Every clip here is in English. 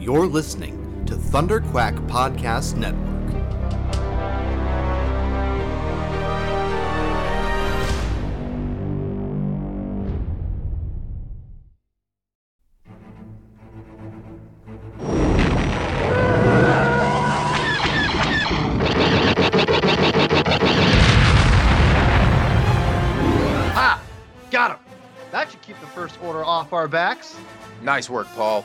You're listening to Thunder Quack Podcast Network. Ha! Got him! That should keep the first order off our backs. Nice work, Paul.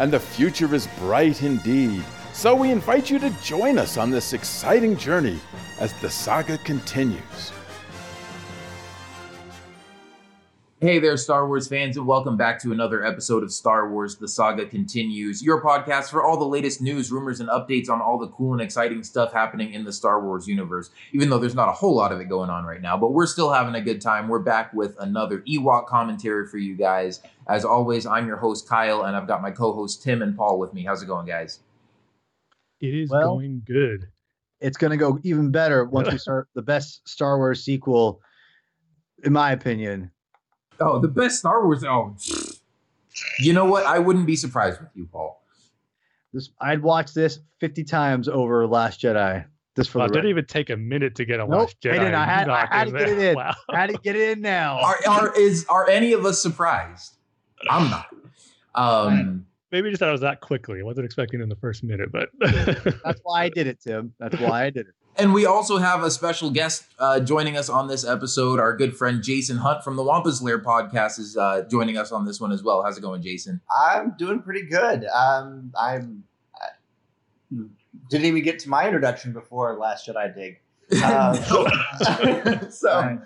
And the future is bright indeed. So we invite you to join us on this exciting journey as the saga continues. Hey there, Star Wars fans, and welcome back to another episode of Star Wars The Saga Continues, your podcast for all the latest news, rumors, and updates on all the cool and exciting stuff happening in the Star Wars universe. Even though there's not a whole lot of it going on right now, but we're still having a good time. We're back with another Ewok commentary for you guys. As always, I'm your host, Kyle, and I've got my co hosts, Tim and Paul, with me. How's it going, guys? It is Well- going good. It's going to go even better once we start the best Star Wars sequel, in my opinion. Oh, the best Star Wars. Oh, you know what? I wouldn't be surprised with you, Paul. This I'd watch this 50 times over Last Jedi. Just for Wow, the didn't record. even take a minute to get a Nope, Last I Jedi. didn't. I had- I had to get it in. Wow. How to get it in now? Are, are is are any of us surprised? I'm not. Um, Maybe just thought it was that quickly. I wasn't expecting in the first minute, but That's why I did it, Tim. That's why I did it. And we also have a special guest uh, joining us on this episode. Our good friend Jason Hunt from the Wampus Lair podcast is uh, joining us on this one as well. How's it going, Jason? I'm doing pretty good. Um, I'm I didn't even get to my introduction before Last Jedi dig. Um, so,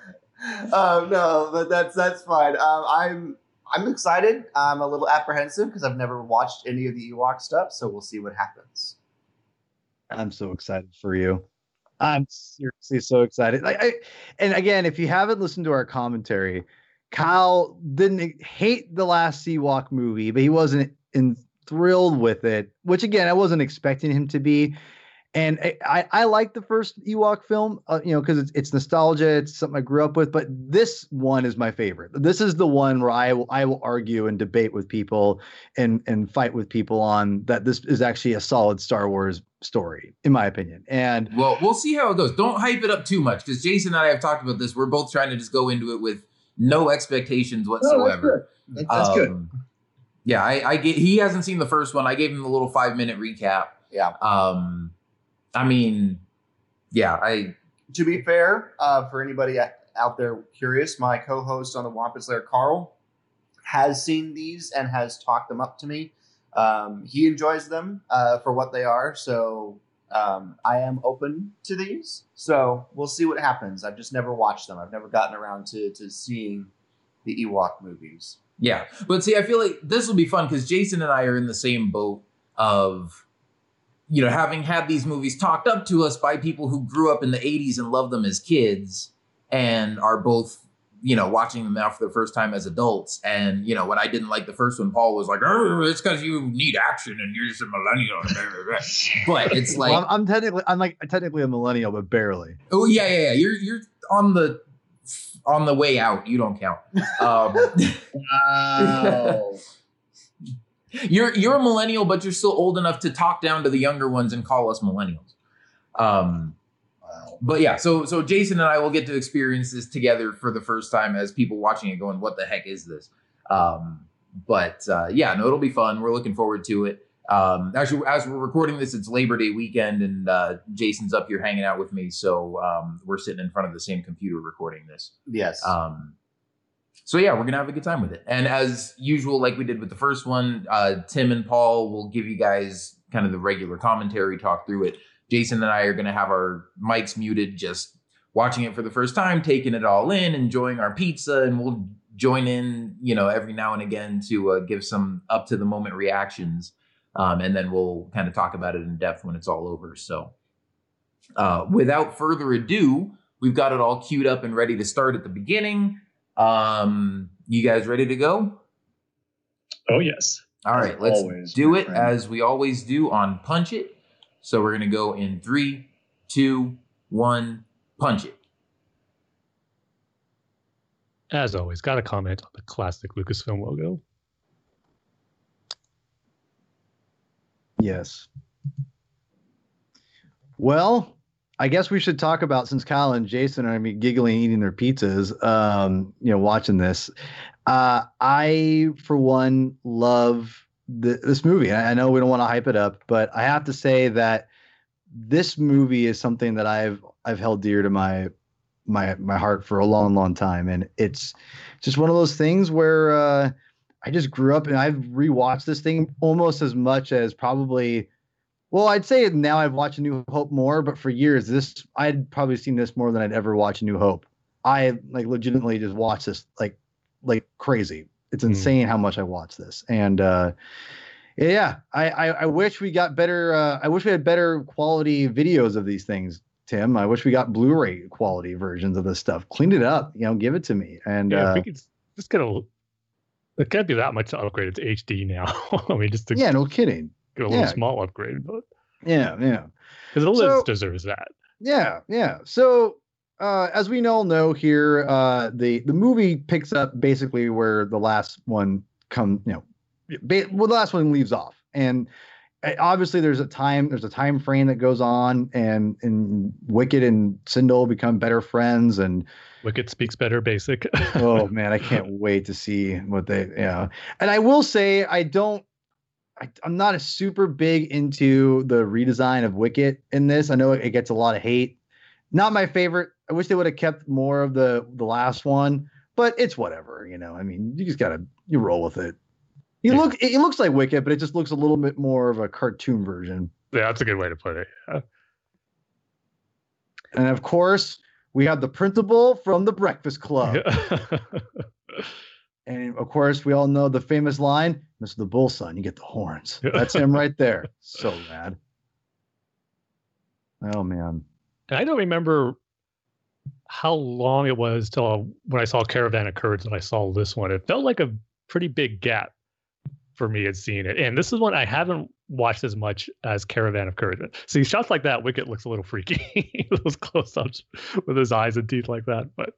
um, no, but that's that's fine. Um, I'm I'm excited. I'm a little apprehensive because I've never watched any of the Ewok stuff, so we'll see what happens. I'm so excited for you. I'm seriously so excited. I, and again, if you haven't listened to our commentary, Kyle didn't hate the last Ewok movie, but he wasn't in, thrilled with it. Which again, I wasn't expecting him to be. And I, I, I like the first Ewok film, uh, you know, because it's, it's nostalgia. It's something I grew up with. But this one is my favorite. This is the one where I will I will argue and debate with people and and fight with people on that. This is actually a solid Star Wars story, in my opinion. And Well, we'll see how it goes. Don't hype it up too much because Jason and I have talked about this. We're both trying to just go into it with no expectations whatsoever. That's good. Um, Yeah, I, I get. He hasn't seen the first one. I gave him the little five minute recap. Yeah. Um, I mean, yeah, I To be fair, uh, for anybody out there curious, my co-host on the Wampus Lair, Carl, has seen these and has talked them up to me. Um, he enjoys them uh, for what they are, so um, I am open to these. So we'll see what happens. I've just never watched them. I've never gotten around to to seeing the Ewok movies. yeah. But see, I feel like this will be fun because Jason and I are in the same boat of, you know, having had these movies talked up to us by people who grew up in the '80s and loved them as kids, and are both. You know, watching them now for the first time as adults, and you know, when I didn't like the first one, Paul was like, "Oh, it's because you need action and you're just a millennial." but it's like, Well, I'm, technically I'm like technically a millennial, but barely. Oh yeah, yeah, yeah. You're you're on the on the way out. You don't count. Um, Wow. you're you're a millennial, but you're still old enough to talk down to the younger ones and call us millennials. Um. But yeah, so so Jason and I will get to experience this together for the first time as people watching it, going, "What the heck is this?" Um, but uh, yeah, no, it'll be fun. We're looking forward to it. Um, actually, as we're recording this, it's Labor Day weekend, and uh, Jason's up here hanging out with me, so um, we're sitting in front of the same computer recording this. Yes. Um, so yeah, we're gonna have a good time with it. And as usual, like we did with the first one, uh, Tim and Paul will give you guys kind of the regular commentary, talk through it. Jason and I are gonna have our mics muted, just watching it for the first time, taking it all in, enjoying our pizza, and we'll join in, you know, every now and again to uh, give some up to the moment reactions. um, and then we'll kind of talk about it in depth when it's all over. So, uh, without further ado, we've got it all queued up and ready to start at the beginning. Um, you guys ready to go? Oh yes. All right, As let's always, do it friend. as we always do on Punch It. So we're gonna go in three, two, one, punch it. As always, got to comment on the classic Lucasfilm logo. Yes. Well, I guess we should talk about since Kyle and Jason are gonna be giggling eating their pizzas, um, you know, watching this. Uh, I, for one, love this movie. I, know we don't want to hype it up, but I have to say that this movie is something that I've I've held dear to my my my heart for a long, long time, and it's just one of those things where uh, I just grew up and I've rewatched this thing almost as much as probably. Well, I'd say now I've watched New Hope more, but for years this I'd probably seen this more than I'd ever watch A New Hope. I like legitimately just watched this like like crazy. It's Hmm. insane how much I watch this, and uh, yeah, I, I I wish we got better. Uh, I wish we had better quality videos of these things. Tim, I wish we got Blu-ray quality versions of this stuff. Clean it up, you know, give it to me. And yeah, uh, we could just get a. It can't be that much to upgrade it to HD now. I mean, just to yeah, no kidding. get a little yeah. small upgrade, but Yeah, yeah. because the So- list deserves that. Yeah, yeah. So, uh, as we all know here, uh, the the movie picks up basically where the last one come, you know, ba- well, the last one leaves off, and uh, obviously there's a time there's a time frame that goes on, and and Wicked and Cindel become better friends, and Wicket speaks better, basic. oh man, I can't wait to see what they yeah. And I will say I don't I, I'm not a super big into the redesign of Wicket in this. I know it gets a lot of hate. Not my favorite. I wish they would have kept more of the the last one, but it's whatever, you know. I mean, you just gotta you roll with it. You Yeah. look it, looks like Wicket, but it just looks a little bit more of a cartoon version. yeah, that's a good way to put it. Yeah. And of course, we have the principal from the Breakfast Club. And of course, we all know the famous line, Mr. the Bull Son, you get the horns. That's him right there. So rad. Oh man. And I don't remember how long it was till uh, when I saw Caravan of Courage and I saw this one. It felt like a pretty big gap for me at seeing it. And this is one I haven't watched as much as Caravan of Courage. See, shots like that, Wicket looks a little freaky. Those close ups with his eyes and teeth like that. But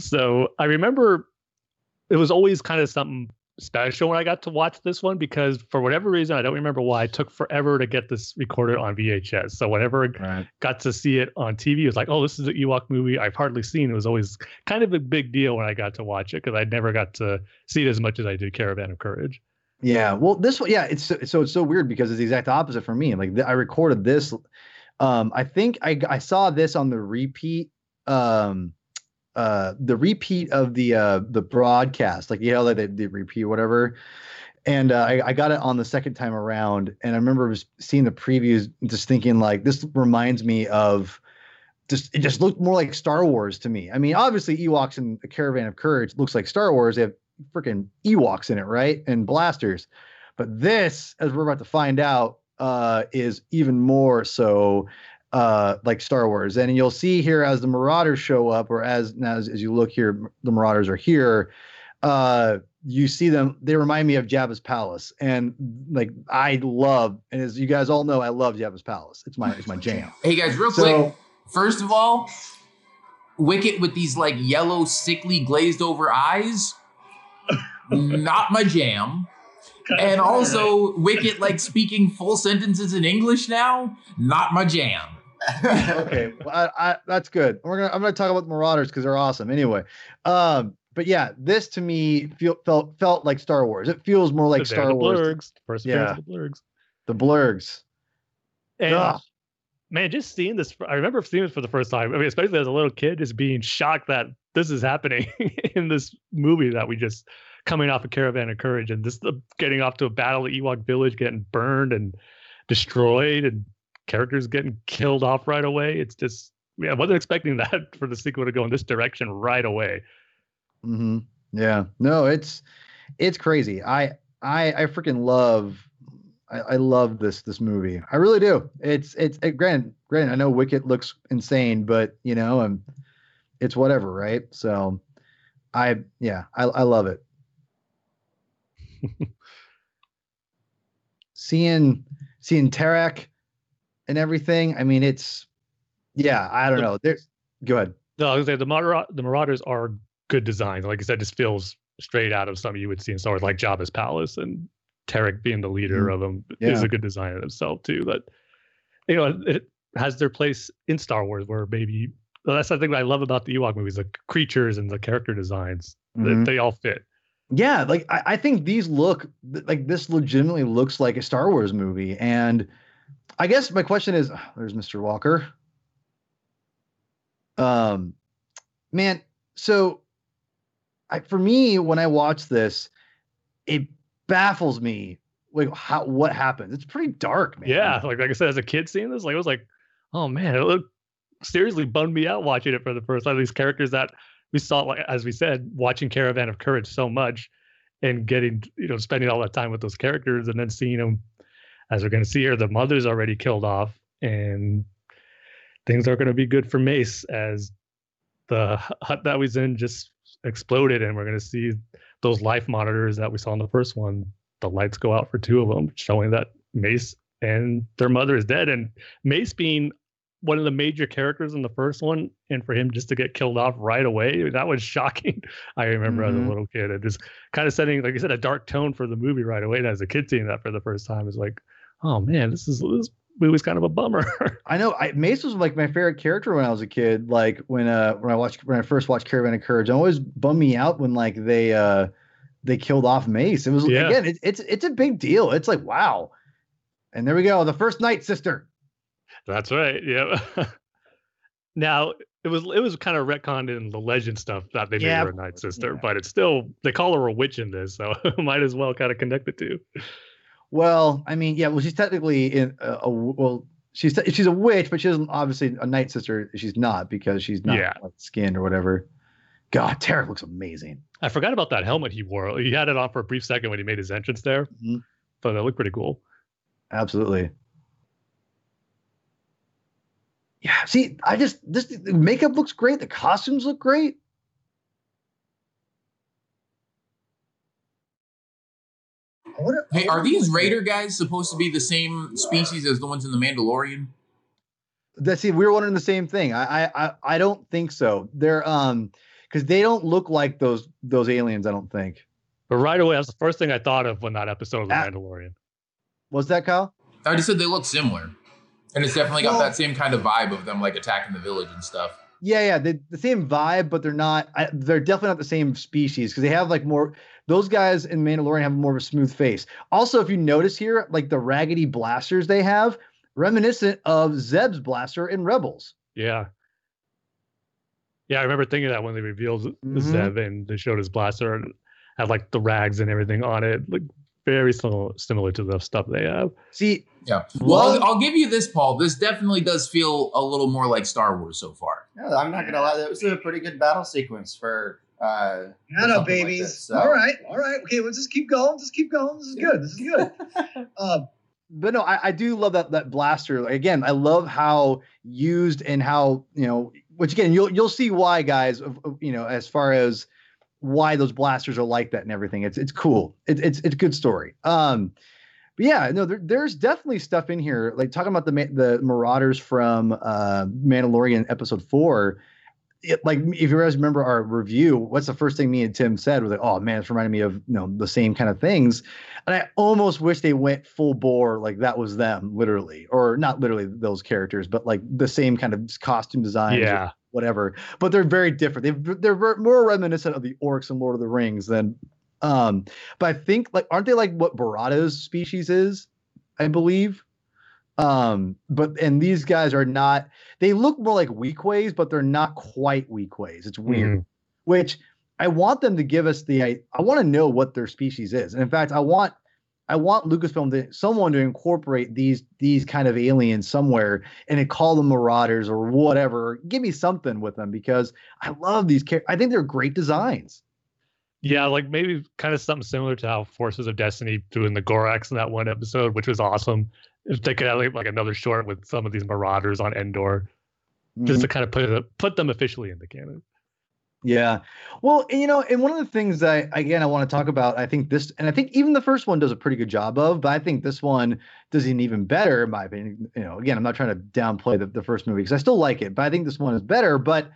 so I remember it was always kind of something special when I got to watch this one because for whatever reason, I don't remember why, it took forever to get this recorded on VHS. So whenever Right. got to see it on TV. It was like, oh, this is an Ewok movie I've hardly seen. It was always kind of a big deal when I got to watch it because I never got to see it as much as I did Caravan of Courage. Yeah. Well, this one, yeah, it's so, so it's so weird because it's the exact opposite for me. Like th- I recorded this. Um, I think I I saw this on the repeat. Um, uh, the repeat of the uh the broadcast, like you know, like they did repeat whatever. And uh, I, I got it on the second time around, and I remember seeing the previews, just thinking like this reminds me of just it just looked more like Star Wars to me. I mean, obviously Ewoks and a Caravan of Courage looks like Star Wars. They have freaking Ewoks in it, right? And blasters. But this, as we're about to find out, uh, is even more so uh, like Star Wars. And you'll see here as the Marauders show up, or as now as, as you look here, the Marauders are here. Uh, you see them; they remind me of Jabba's palace, and like I love, and as you guys all know, I love Jabba's palace. It's my it's my jam. Hey guys, real So- quick. First of all, Wicket with these like yellow, sickly, glazed over eyes, not my jam. And also, Wicket like speaking full sentences in English now, not my jam. Okay, well, I, I, that's good. We're gonna I'm gonna talk about the Marauders because they're awesome. Anyway, um, but yeah, this to me feel felt felt like Star Wars. It feels more like They're Star the Wars. Blurgs, first of the Blurgs. The Blurgs. And Ugh. man, just seeing this, I remember seeing this for the first time. I mean, especially as a little kid, just being shocked that this is happening in this movie that we just coming off a Caravan of Courage and this the, getting off to a battle at Ewok Village, getting burned and destroyed, and characters getting killed off right away. It's just, yeah, I wasn't expecting that for the sequel to go in this direction right away. hmm Yeah. No, it's it's crazy. I I I freaking love I, I love this this movie. I really do. It's it's it, granted, granted, I know Wicket looks insane, but you know, and it's whatever, right? So, I yeah, I I love it. seeing seeing Terak and everything. I mean, it's yeah. I don't know. There's go ahead. No, I was say the Marauders, the Marauders are good designs. Like I said, just feels straight out of something you would see in Star Wars, like Jabba's palace and Terak being the leader mm. of them yeah. is a good design in itself too. But you know, it has their place in Star Wars where maybe that's the thing I love about the Ewok movies, the creatures and the character designs. Mm-hmm. They, they all fit. Yeah, like I, I think these look like this legitimately looks like a Star Wars movie. And I guess my question is, there's Mr. Walker. Um, man, so I, for me, when I watch this, it baffles me like how what happens. It's pretty dark, man. Yeah, like like I said, as a kid seeing this, like it was like, oh man, it looked seriously bummed me out watching it for the first time. These characters that we saw, like as we said, watching Caravan of Courage so much, and getting you know spending all that time with those characters, and then seeing them, as we're going to see here, the mother's already killed off, and things aren't going to be good for Mace as the hut that was in just exploded, and we're going to see those life monitors that we saw in the first one. The lights go out for two of them, showing that Mace and their mother is dead. And Mace being one of the major characters in the first one, and for him just to get killed off right away, that was shocking. I remember mm-hmm. as a mm-hmm. little kid, and just kind of setting, like I said, a dark tone for the movie right away. And as a kid seeing that for the first time is like, oh man, this is this movie's kind of a bummer. I know. I, Mace was like my favorite character when I was a kid. Like when uh when I watched when I first watched Caravan of Courage, it always bummed me out when like they uh they killed off Mace. It was yeah. again, it, it's it's a big deal. It's like wow. And there we go, the first night sister. That's right. Yeah. now it was it was kind of retconned in the legend stuff that they yeah, made her a night sister, yeah. but it's still they call her a witch in this, so might as well kind of connect the two. Well, I mean, yeah. Well, she's technically in a, a well, she's she's a witch, but she isn't obviously a night sister. She's not because she's not yeah. skinned or whatever. God, Terak looks amazing. I forgot about that helmet he wore. He had it on for a brief second when he made his entrance there, mm-hmm. but that looked pretty cool. Absolutely. Yeah. See, I just this the makeup looks great. The costumes look great. Hey, are these Raider guys supposed to be the same species as the ones in the Mandalorian? That see, we were wondering the same thing. I I I don't think so. They're um because they don't look like those those aliens. I don't think. But right away, that's the first thing I thought of when that episode of the ah. Mandalorian. Was that Kyle? I just said they look similar, and it's definitely got well, that same kind of vibe of them like attacking the village and stuff. Yeah, yeah, they, the same vibe, but they're not. I, they're definitely not the same species because they have like more. Those guys in Mandalorian have more of a smooth face. Also, if you notice here, like the raggedy blasters they have, reminiscent of Zeb's blaster in Rebels. Yeah. Yeah, I remember thinking that when they revealed mm-hmm. Zeb and they showed his blaster and had like the rags and everything on it, like very similar similar to the stuff they have. See, yeah. Well, I'll, I'll, give you this, Paul. This definitely does feel a little more like Star Wars so far. Yeah, I'm not gonna lie. That was a pretty good battle sequence for. Uh, I know, babies. Like this, so. All right, all right. Okay, let's just keep going. Just keep going. This is good. This is good. um, but no, I, I do love that that blaster. Like, again, I love how used and how you know. Which again, you'll you'll see why, guys. You know, as far as why those blasters are like that and everything. It's it's cool. It, it's it's a good story. Um, but yeah, no, there, there's definitely stuff in here. Like talking about the the Marauders from uh, Mandalorian episode four. It, like if you guys remember our review, what's the first thing me and Tim said was like, "Oh man, it's reminding me of you know the same kind of things," and I almost wish they went full bore, like that was them, literally, or not literally those characters, but like the same kind of costume design, yeah, whatever. But they're very different. They they're more reminiscent of the orcs in Lord of the Rings than um, but I think like aren't they like what Barada's species is? I believe. Um, but and these guys are not. They look more like Weequays, but they're not quite Weequays. It's weird. Mm. Which I want them to give us the. I, I want to know what their species is, and in fact, I want I want Lucasfilm to someone to incorporate these these kind of aliens somewhere and call them Marauders or whatever. Give me something with them because I love these characters. I think they're great designs. Yeah, like maybe kind of something similar to how Forces of Destiny doing the Gorax in that one episode, which was awesome. If they could have like, like another short with some of these Marauders on Endor, mm-hmm. just to kind of put it, put them officially in the canon. Yeah. Well, and, you know, and one of the things I again I want to talk about, I think this, and I think even the first one does a pretty good job of, but I think this one does an even better, in my opinion. You know, again, I'm not trying to downplay the, the first movie because I still like it, but I think this one is better. But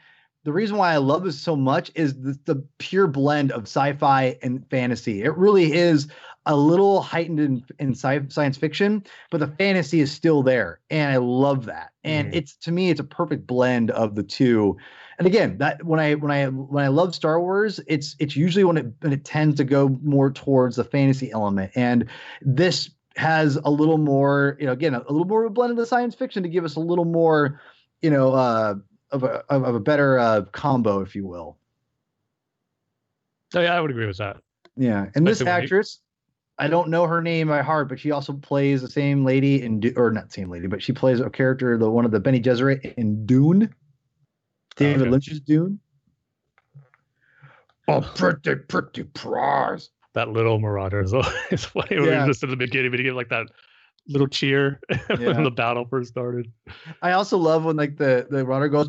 the reason why I love this so much is the, the pure blend of sci-fi and fantasy. It really is a little heightened in, in sci- science fiction, but the fantasy is still there, and I love that. And mm. it's to me, it's a perfect blend of the two. And again, that when I when I when I love Star Wars, it's it's usually when it when it tends to go more towards the fantasy element, and this has a little more, you know, again, a, a little more of a blend of the science fiction to give us a little more, you know, uh, of a of a better uh, combo, if you will. Oh yeah, I would agree with that. Yeah, and this actress, I don't know her name by heart, but she also plays the same lady in or not same lady, but she plays a character, the one of the Bene Gesserit in Dune. David okay. Lynch's Dune. Oh, pretty, pretty prize. That little Marauder is, is funny. Yeah. Just in the beginning, but he gave like that little cheer yeah. when the battle first started. I also love when like the the runner goes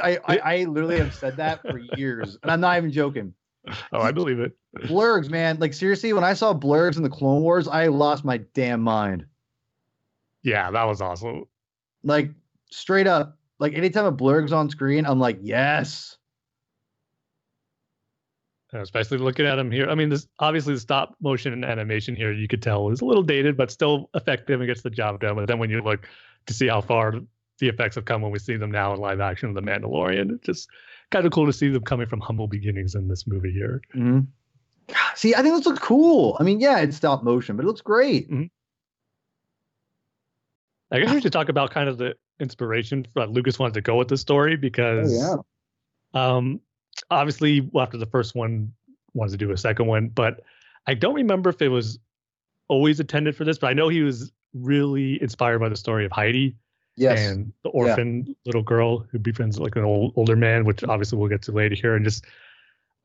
I, I I literally have said that for years, and I'm not even joking. Oh, I believe it. Blurgs, man. Like seriously, when I saw Blurgs in the Clone Wars, I lost my damn mind. Yeah, that was awesome. Like straight up, like anytime a Blurg's on screen, I'm like, yes. Especially looking at him here. I mean, this obviously the stop motion and animation here you could tell is a little dated, but still effective and gets the job done. But then when you look to see how far the effects have come when we see them now in live action of The Mandalorian, it's just kind of cool to see them coming from humble beginnings in this movie here. Mm-hmm. See, I think this looks cool. I mean, yeah, it's stop motion, but it looks great. Mm-hmm. I guess we should talk about kind of the inspiration that Lucas wanted to go with the story because, oh, yeah. um, obviously after the first one wanted to do a second one, but I don't remember if it was always intended for this, but I know he was really inspired by the story of Heidi. Yes. And the orphan yeah. little girl who befriends like an old, older man, which obviously we'll get to later here. And just,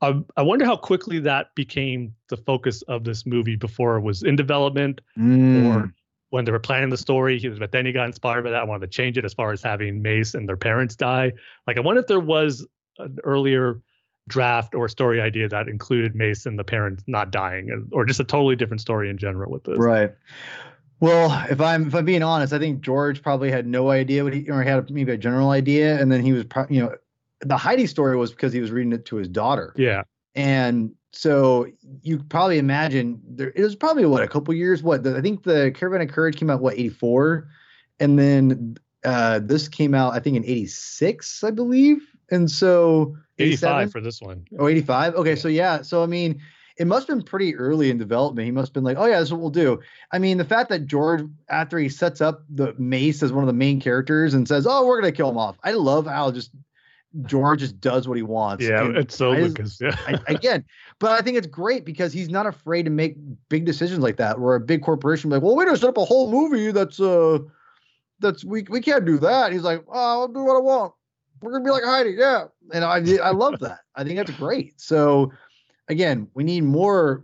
I, I wonder how quickly that became the focus of this movie before it was in development mm. or when they were planning the story. He was, but then he got inspired by that. I wanted to change it as far as having Mace and their parents die. Like, I wonder if there was an earlier draft or story idea that included Mace and the parents not dying, or just a totally different story in general with this. Right. Well, if I'm if I'm being honest, I think George probably had no idea what he or he had maybe a general idea, and then he was you know the Heidi story was because he was reading it to his daughter. Yeah. And so you probably imagine there it was probably what a couple years. What the, I think the Caravan of Courage came out what eighty four, and then uh, this came out I think in eighty six, I believe. And so 85 for this one. Oh, 85. Okay, so yeah, so I mean, it must have been pretty early in development. He must have been like, oh yeah, this is what we'll do. I mean, the fact that George, after he sets up the Mace as one of the main characters and says, oh, we're gonna kill him off. I love how just George just does what he wants. Yeah, and it's so Lucas. Yeah. I, again, but I think it's great because he's not afraid to make big decisions like that. Where a big corporation like, well, we're gonna set up a whole movie that's uh that's we we can't do that. He's like, oh, I'll do what I want. We're gonna be like Heidi, yeah. And I I love that. I think that's great. So again, we need more.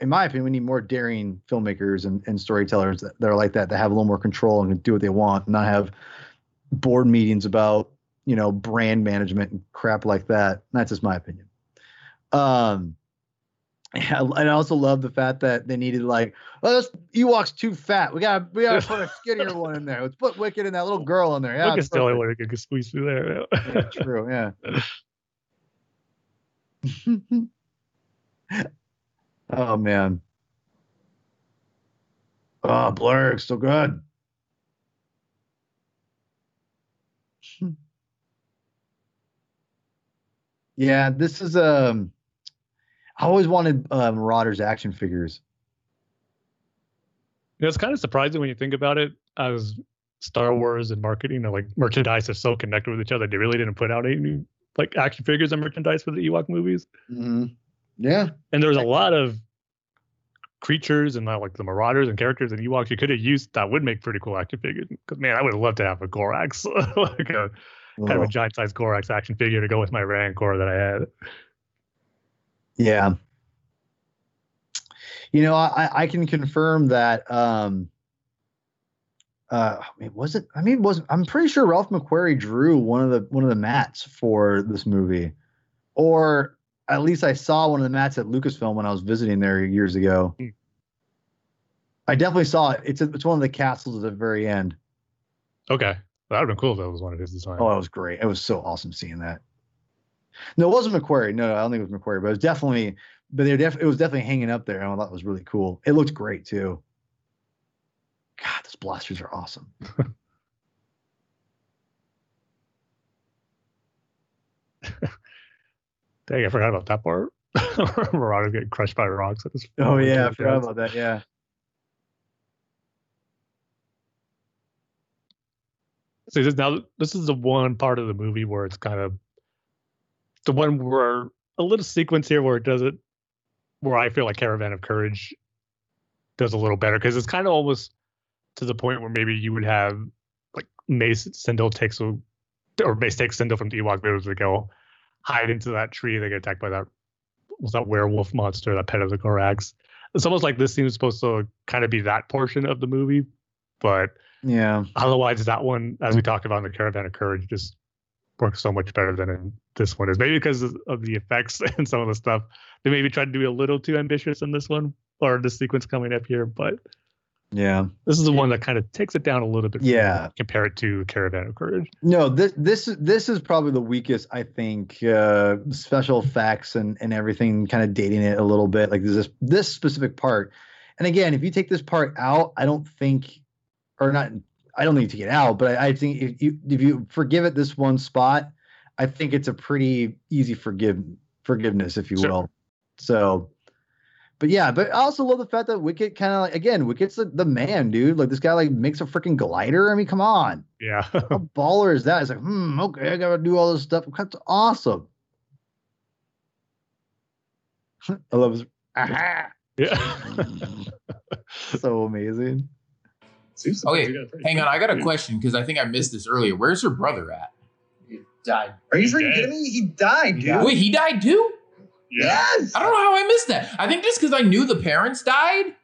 In my opinion, we need more daring filmmakers and, and storytellers that, that are like that, that have a little more control and do what they want, and not have board meetings about you know brand management and crap like that. That's just my opinion. Um, and I also love the fact that they needed like, oh, this Ewok's too fat. We gotta we gotta put a skinnier one in there. Let's put Wicket and that little girl in there. Yeah, Wicket's the only one who can squeeze through there. yeah, true. Yeah. oh man. Oh, Blurg, so good. Yeah, this is um I always wanted uh, Marauders action figures. You know, it's kind of surprising when you think about it as Star Wars and marketing or like merchandise are so connected with each other. They really didn't put out any like action figures and merchandise for the Ewok movies. Mm-hmm. Yeah. And there's a lot of creatures and like the Marauders and characters and Ewoks you could have used that would make pretty cool action figures. Because man, I would have loved to have a Gorax, like a kind of a giant sized Gorax action figure to go with my Rancor that I had. Yeah. You know, I, I can confirm that. Um, uh, I mean, was it? I mean, was I'm pretty sure Ralph McQuarrie drew one of the one of the mats for this movie, or at least I saw one of the mats at Lucasfilm when I was visiting there years ago. Hmm. I definitely saw it. It's a, it's one of the castles at the very end. Okay, that would have been cool if that was one of his designs. Oh, it was great. It was so awesome seeing that. No, it wasn't McQuarrie. No, I don't think it was McQuarrie, but it was definitely, but they def- it was definitely hanging up there. And I thought it was really cool. It looked great too. God, those blasters are awesome. Dang, I forgot about that part. Marauder getting crushed by rocks. At his Oh yeah, I forgot about that. Yeah. See, this now this is the one part of the movie where it's kind of the one where a little sequence here where it does it, where I feel like Caravan of Courage does a little better because it's kind of almost to the point where maybe you would have like Mace Cindel takes a or Mace takes Cindel from the Ewok village to go hide into that tree. They get attacked by that was that werewolf monster, that pet of the Gorax. It's almost like this seems supposed to kind of be that portion of the movie, but Yeah. otherwise that one as we talked about in the caravan of courage just works so much better than this one is maybe because of the effects and some of the stuff they maybe tried to be a little too ambitious in this one or the sequence coming up here but Yeah. this is the one that kind of takes it down a little bit Yeah. compare it to caravan of courage No, this this is this is probably the weakest. I think uh, special effects and and everything kind of dating it a little bit. Like this this specific part. And again, if you take this part out, I don't think, or not. I don't need to get out, but I, I think if you if you forgive it this one spot, I think it's a pretty easy forgive forgiveness, if you Sure. will. So, but yeah, but I also love the fact that Wicket kind of like again, Wicket's the, the man, dude. Like this guy like makes a freaking glider. I mean, come on yeah how baller is that? It's like, hmm, okay, I gotta do all this stuff. That's awesome. I love his aha. yeah so amazing. Seems Okay, we got a pretty Hang on, I got a question because I think I missed this earlier. Where's her brother at? He died. Are you freaking Dead. kidding me? He died, dude. Wait, he died too? Yeah. Yes. I don't know how I missed that. I think just because I knew the parents died.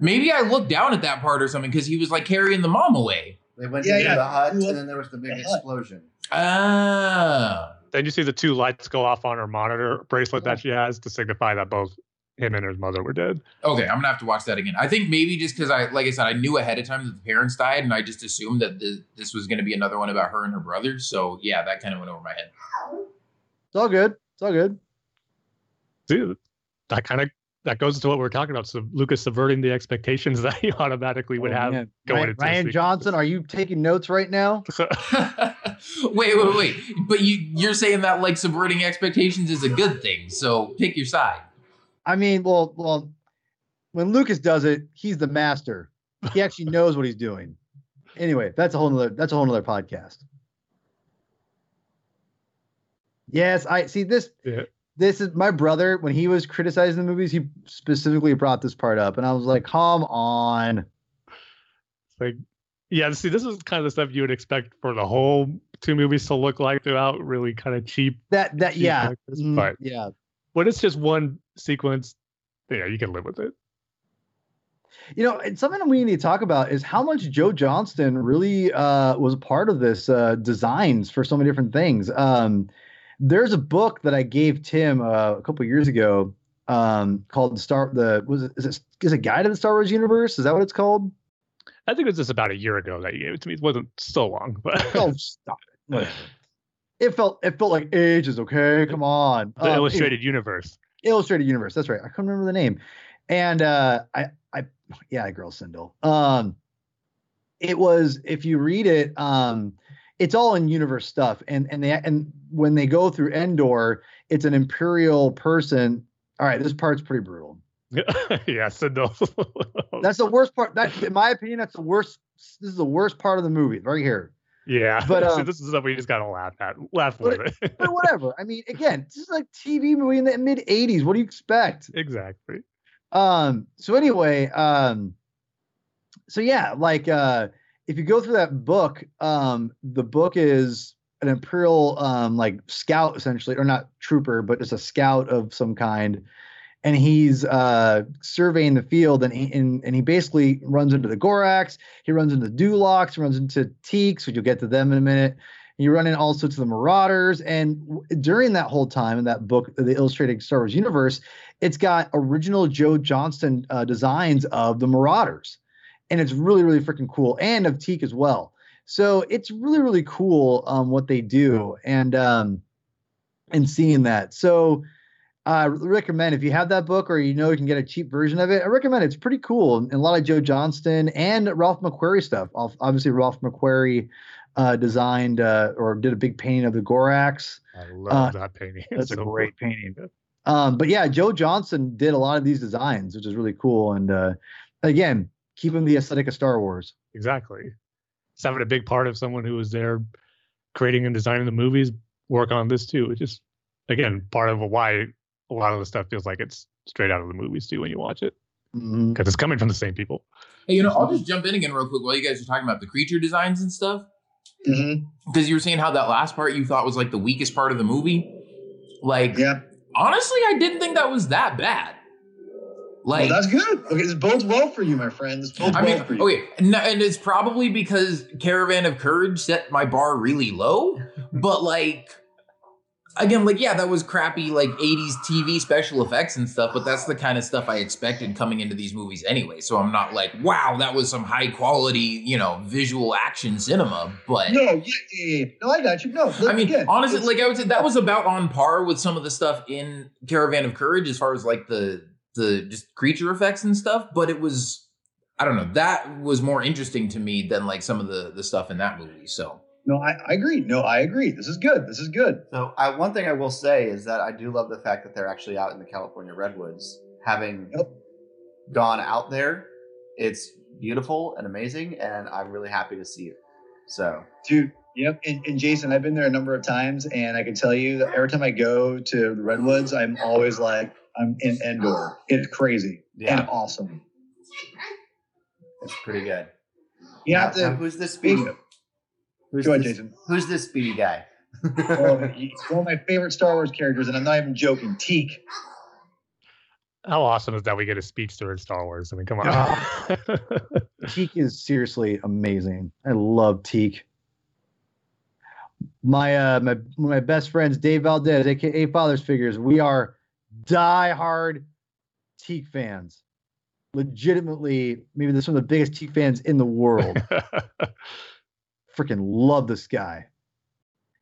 Maybe I looked down at that part or something because he was like carrying the mom away. They went Yeah, into yeah. the hut, and then there was the big the explosion. Ah. then you see the two lights go off on her monitor bracelet that she has to signify that both him and his mother were dead Okay, I'm gonna have to watch that again. I think maybe just because I, like I said, I knew ahead of time that the parents died, and I just assumed that the, this was gonna be another one about her and her brother. So yeah, that kind of went over my head. It's all good. It's all good. See, that kind of that goes into what we're talking about. So Lucas subverting the expectations that he automatically would Oh, have man. going Ryan, into Ryan this Johnson, are you taking notes right now? wait, wait, wait. But you you're saying that like subverting expectations is a good thing. So pick your side. I mean, well, well, when Lucas does it, he's the master. He actually knows what he's doing. Anyway, that's a whole nother that's a whole nother podcast. Yes, I see this. Yeah. This is my brother. When he was criticizing the movies, he specifically brought this part up, and I was like, "Come on!" It's like yeah see this is kind of the stuff you would expect for the whole two movies to look like throughout really kind of cheap That that cheap yeah, mm, but yeah. When it's just one sequence yeah you can live with it You know, and something we need to talk about is how much Joe Johnston really uh, was a part of this uh, designs for so many different things. Um, there's a book that I gave Tim uh, a couple years ago um, called the Star. The was it is it is it Guide to the Star Wars Universe? Is that what it's called? i think it was just about a year ago that you gave it to me it wasn't so long but Oh, stop it! It felt it felt like ages. Okay, come on. the Um, illustrated universe Illustrated Universe. That's right. I couldn't remember the name. And uh I I yeah, girl Cindel. Um it was if you read it, um it's all in universe stuff. And and they and when they go through Endor, it's an imperial person. All right, this part's pretty brutal. yeah no That's the worst part. That in my opinion, that's the worst. This is the worst part of the movie, right here. Yeah but, uh, this is stuff we just gotta laugh at laugh but with it But whatever. I mean, again, this is like TV movie in the mid 80s. What do you expect? exactly um so anyway um so yeah like uh if you go through that book um the book is an imperial um like scout essentially, or not trooper, but just a scout of some kind. And he's uh, surveying the field, and he and, and he basically runs into the Gorax. He runs into Duloks, runs into Teeks, which you'll get to them in a minute. You run in also to the Marauders, and w- during that whole time in that book, the Illustrated Star Wars Universe, it's got original Joe Johnston uh, designs of the Marauders, and it's really really freaking cool, and of Teek as well. So it's really really cool um, what they do, and um, and seeing that. So I uh, recommend if you have that book or you know you can get a cheap version of it. I recommend it. It's pretty cool and a lot of Joe Johnston and Ralph McQuarrie stuff. Obviously, Ralph McQuarrie uh, designed uh, or did a big painting of the Gorax. I love that painting. That's so a great cool. painting. Um, but yeah, Joe Johnston did a lot of these designs, which is really cool. And uh, again, keeping the aesthetic of Star Wars. Exactly. It's having a big part of someone who was there creating and designing the movies work on this too, which is again part of why a lot of the stuff feels like it's straight out of the movies too when you watch it because mm-hmm. it's coming from the same people. Hey, you know, I'll just jump in again real quick while you guys are talking about the creature designs and stuff. Because mm-hmm. you were saying how that last part you thought was like the weakest part of the movie. Like, yeah. honestly, I didn't think that was that bad. Like well, that's good. Okay, this bodes well for you, my friends. Bodes I mean, for you. Okay, and, and it's probably because Caravan of Courage set my bar really low, but like again, like yeah, that was crappy like 80s TV special effects and stuff, but that's the kind of stuff I expected coming into these movies anyway. So I'm not like, wow, that was some high quality, you know, visual action cinema. But no, yeah, yeah, no, I got you. No, I mean, again, honestly, like I would say that was about on par with some of the stuff in Caravan of Courage as far as like the the just creature effects and stuff, but it was I don't know, that was more interesting to me than like some of the the stuff in that movie. So no, I, I, agree. No, I agree. This is good. This is good. So, I, one thing I will say is that I do love the fact that they're actually out in the California redwoods, having yep. gone out there. It's beautiful and amazing, and I'm really happy to see it. So, dude, yep. And, and Jason, I've been there a number of times, and I can tell you that every time I go to the redwoods, I'm always like, I'm in Endor. It's crazy yeah. and awesome. It's pretty good. You now, have to. who's this speaking? Who's Go ahead, this, Jason. Who's this speedy guy? well, one of my favorite Star Wars characters, and I'm not even joking. Teek. How awesome is that we get a speedster in Star Wars? I mean, come on. Teek is seriously amazing. I love Teek. My uh my my best friends, Dave Valdez, aka Father's Figures, we are die-hard Teek fans. Legitimately, maybe they're some of the biggest Teek fans in the world freaking love this guy.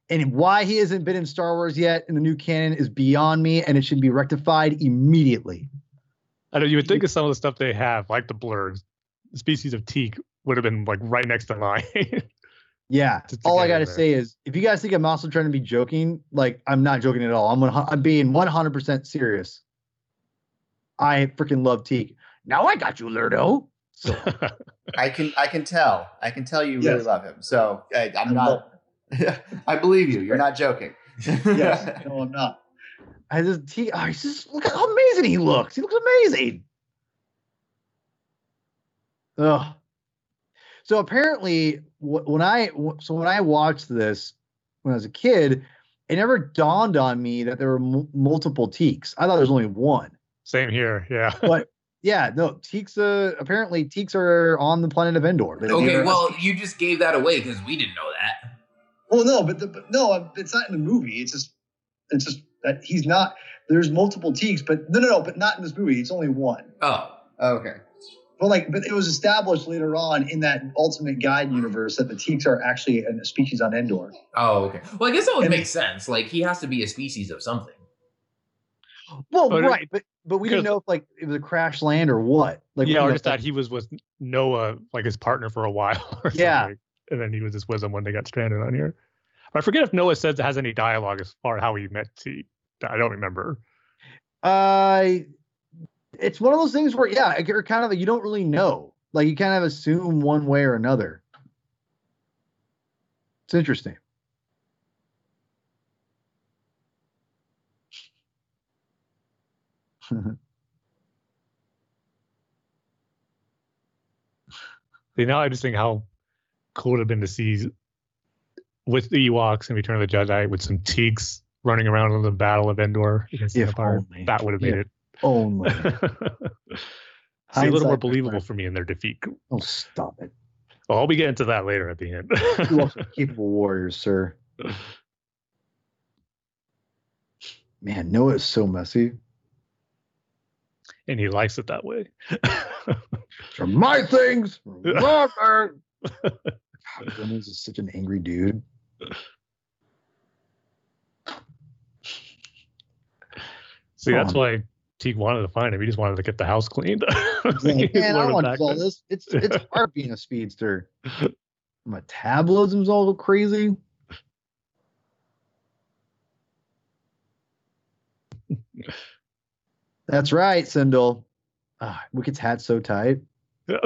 And why he hasn't been in Star Wars yet in the new canon is beyond me, and it should be rectified immediately. I know you would think of some of the stuff they have, like the blurs, the species of Teek would have been like right next to mine. yeah. all I got to say is, if you guys think I'm also trying to be joking, like I'm not joking at all. I'm I'm being 100% serious. I freaking love Teek. Now I got you, Lurdo. So I can I can tell I can tell you yes. really love him. So I, am not. I believe you. You're not joking. yes, no, I'm not. I just he, oh, he's just look how amazing he looks. He looks amazing. Ugh. So apparently, when I so when I watched this when I was a kid, it never dawned on me that there were m- multiple Teeks. I thought there was only one. Same here. Yeah. But yeah, no, Teeks. Uh, apparently, Teeks are on the planet of Endor. They, okay, well, you just gave that away because we didn't know that. Well, no, but, the, but no, it's not in the movie. It's just, it's just that he's not. There's multiple Teeks, but no, no, no, but not in this movie. It's only one. Oh, okay. But like, but it was established later on in that Ultimate Guide universe that the Teeks are actually a species on Endor. Oh, okay. Well, I guess that would and make sense. Like, he has to be a species of something. Well, but right, but but we didn't know if like it was a crash land or what. Like yeah, or just that he was with Noa, like his partner for a while. yeah, something. and then he was just with him when they got stranded on here. But I forget if Noa says it has any dialogue as far as how he met T. I don't remember. Uh it's one of those things where yeah, you're kind of like you don't really know. Like you kind of assume one way or another. It's interesting. See, now I just think how cool it would have been to see with the Ewoks and Return of the Jedi with some Teeks running around in the Battle of Endor against the If Empire. only. That would have made If Only. it See, a little more believable for me in their defeat. Oh, stop it. Well, I'll be getting to that later at the end. You are capable warriors, sir. Man, Noa is so messy. And he likes it that way. From my things. from my. God, Reynolds is such an angry dude. See, that's Come why Teek wanted to find him. He just wanted to get the house cleaned. Like, man, I wanted want back all this. It's it's hard being a speedster. My metabolism's all crazy. That's right, Cindel. Ah, Wicket's hat's so tight.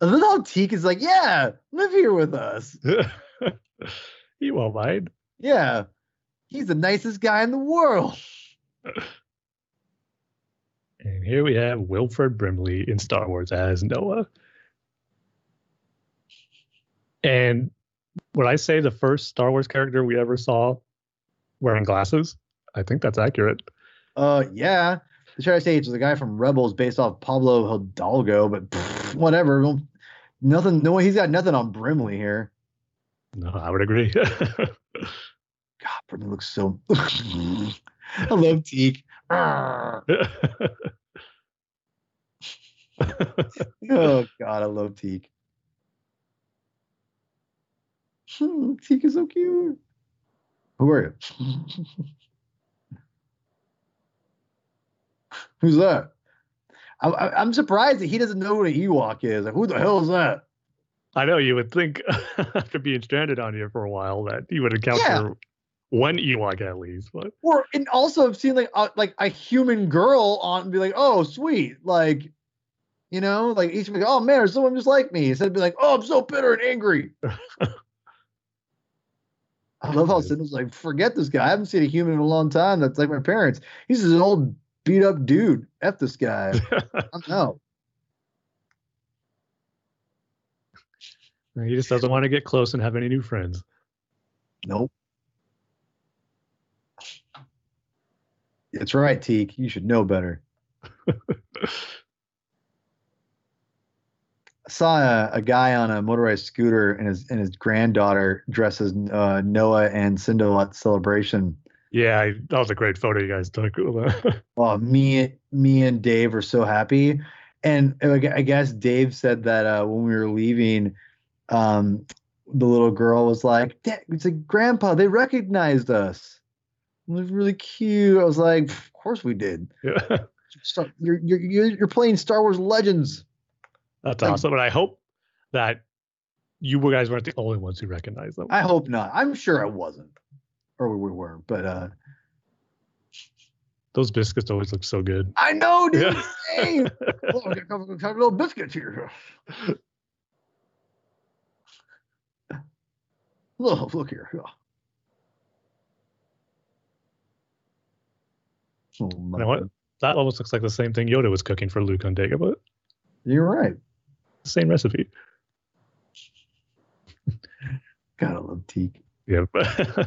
And then how Teek is like, yeah, live here with us. he won't mind. Yeah. He's the nicest guy in the world. And here we have Wilford Brimley in Star Wars as Noa. And would I say the first Star Wars character we ever saw wearing glasses, I think that's accurate. Uh, yeah. The Triad Stage is a guy from Rebels based off Pablo Hidalgo, but pff, whatever. Nothing. No, he's got nothing on Brimley here. No, I would agree. God, Brimley looks so. I love Teek. Oh God, I love Teek. Hmm, Teek is so cute. Who are you? Who's that? I, I, I'm surprised that he doesn't know what an Ewok is. Like, who the hell is that? I know you would think after being stranded on here for a while that you would encounter Yeah. one Ewok at least, but Or and also I've seen like a, like a human girl on and be like, oh sweet, like, you know, like each like, oh man, there's someone just like me. Instead of be like, oh, I'm so bitter and angry. I love how Cindel's like, forget this guy. I haven't seen a human in a long time. That's like my parents. He's just an old beat up dude. F this guy. I'm out. he just doesn't want to get close and have any new friends. Nope. That's right, Teek. You should know better. I saw a, a guy on a motorized scooter and his and his granddaughter dresses uh, Noa and at celebration. Yeah, I, that was a great photo you guys took. Oh, me me and Dave are so happy, and I guess Dave said that uh, when we were leaving, um, the little girl was like, "It's like Grandpa, they recognized us." It was really cute. I was like, "Of course we did." yeah. Star- you're you're you're playing Star Wars Legends. That's Like- awesome. And I hope that you guys weren't the only ones who recognized them. I hope not. I'm sure I wasn't, or we were, but uh, Those biscuits always look so good. I know, dude. Yeah. Same. oh, I got a couple of little biscuits here. Look, look here. Oh, my You know what? That almost looks like the same thing Yoda was cooking for Luke on Dagobah. You're right. Same recipe. Gotta love Teek. Yeah.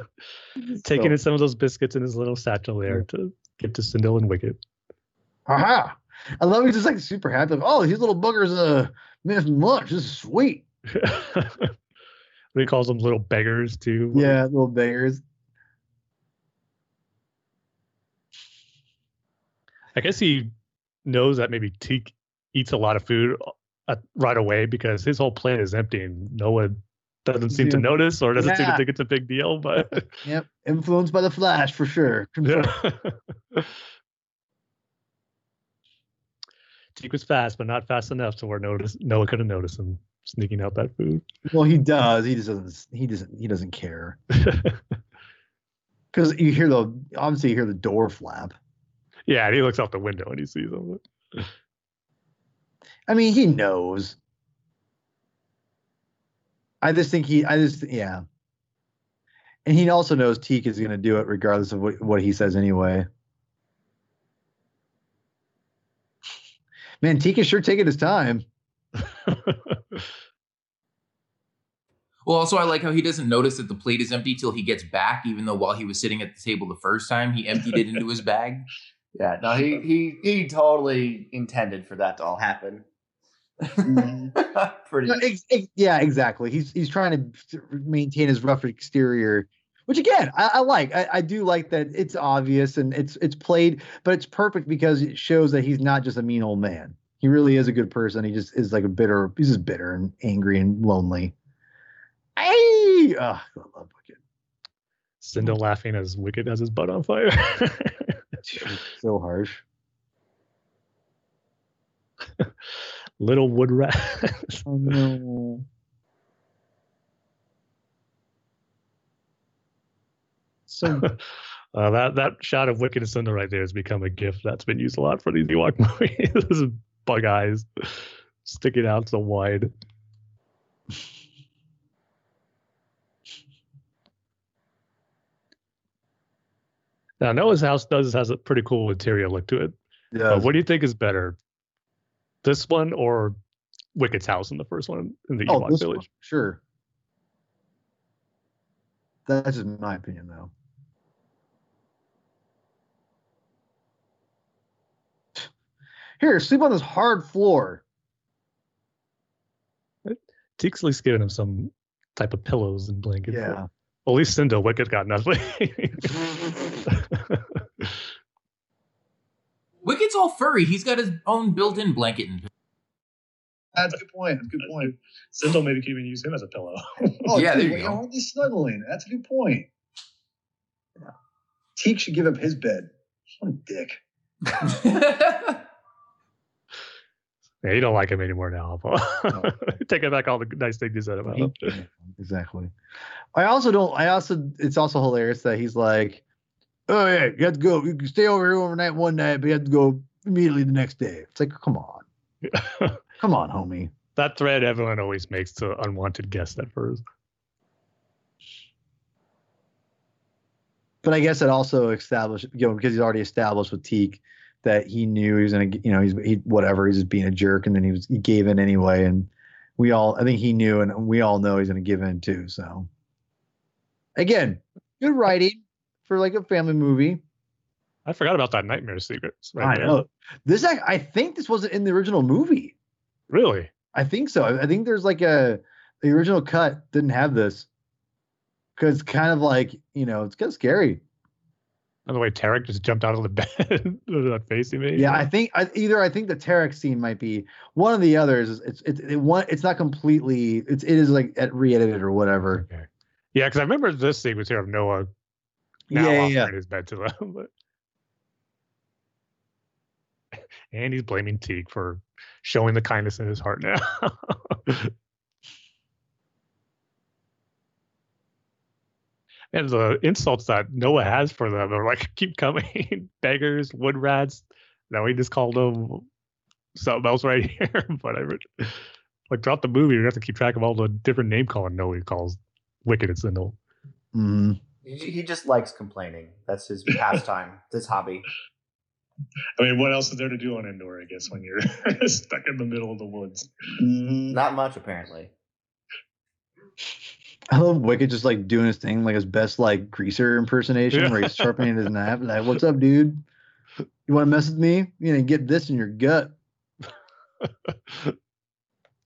Taking So- in some of those biscuits in his little satchel there to give to Cindel and Wicket. Aha! I love he's just like super happy. Like, oh, these little buggers uh made some lunch. This is sweet. he calls them little beggars too. Yeah, little beggars. I guess he knows that maybe Teek eats a lot of food uh, right away because his whole plate is empty and Noa doesn't seem to notice or doesn't seem to think it's a big deal. But Yep. Influenced by the Flash for sure. yeah. Teek was fast, but not fast enough to where notice, Noa could have noticed him sneaking out that food. Well, he does. He just doesn't. He doesn't. He doesn't care. Because you hear the obviously you hear the door flap. yeah, and he looks out the window and he sees him. I mean, he knows. I just think he. I just yeah. And he also knows Teek is going to do it regardless of what, what he says anyway. Man, Teek is sure taking his time. Well, also I like how he doesn't notice that the plate is empty till he gets back, even though while he was sitting at the table the first time, he emptied it into his bag. Yeah, no, he he he totally intended for that to all happen. Mm-hmm. Pretty. No, ex- ex- yeah, exactly. He's he's trying to maintain his rough exterior, which again I, I like. I, I do like that it's obvious and it's it's played, but it's perfect because it shows that he's not just a mean old man. He really is a good person. He just is like a bitter. He's just bitter and angry and lonely. Hey, oh, I love Wicket. Cindel laughing as Wicket has his butt on fire. So harsh. Little wood rat. Oh no. So Uh, that that shot of Wicket and Cindel right there has become a gift that's been used a lot for these Ewok movies. Those bug eyes sticking out so wide. Now Noa's house does has a pretty cool interior look to it. yeah, But what do you think is better, this one or Wicket's house in the first one in the oh, Ewok this one, village? sure. That's just my opinion, though. Here, sleep on this hard floor. Teek's at least giving him some type of pillows and blankets. Yeah. Well, at least Cindel Wicket got nothing. Wicket's all furry. He's got his own built-in blanket and That's a good point. That's a good point. Cindel maybe could even use him as a pillow. Oh, Yeah, dude, there you go. Aren't snuggling? That's a good point. Teek should give up his bed. What a dick. yeah, you don't like him anymore now. Paul. Take it back all the nice things you said about him. exactly. I also don't. I also. It's also hilarious that he's like, "Oh yeah, you have to go. You can stay over here overnight one night, but you have to go immediately the next day." It's like, come on, come on, homie. that thread Evelyn always makes to unwanted guests at first. But I guess it also established, you know, because he's already established with Teek that he knew he was gonna, you know, he's he whatever, he's just being a jerk, and then he was he gave in anyway, and we all, I think he knew, and we all know he's gonna give in too. So again, good writing for like a family movie. I forgot about that nightmare sequence. Right I there. know this. ac- I think this wasn't in the original movie. Really? I think so. I I think there's like a the original cut didn't have this because kind of like you know it's kind of scary. By the way, Terak just jumped out of the bed that face he made. Yeah, I think I, either I think the Terak scene might be one of the others. It's it's it, one. It's not completely. It's it is like re-edited or whatever. Okay. Yeah, because I remember this sequence here of Noah now Yeah, yeah, yeah. his bed to them. But... And he's blaming Teek for showing the kindness in his heart now. and the insults that Noa has for them are like keep coming. Beggars, wood rats. Now he just called them something else right here. but Whatever. Like throughout the movie, you have to keep track of all the different name calling Noa calls Wicket and Cindel. Mhm. He, he just likes complaining. That's his pastime. It's his hobby. I mean, what else is there to do on Endor? I guess when you're stuck in the middle of the woods. Mhm. Not much, apparently. I love Wicket just like doing his thing, like his best like greaser impersonation, Yeah. where he's sharpening his knife. Like, what's up, dude? You want to mess with me? You know, get this in your gut.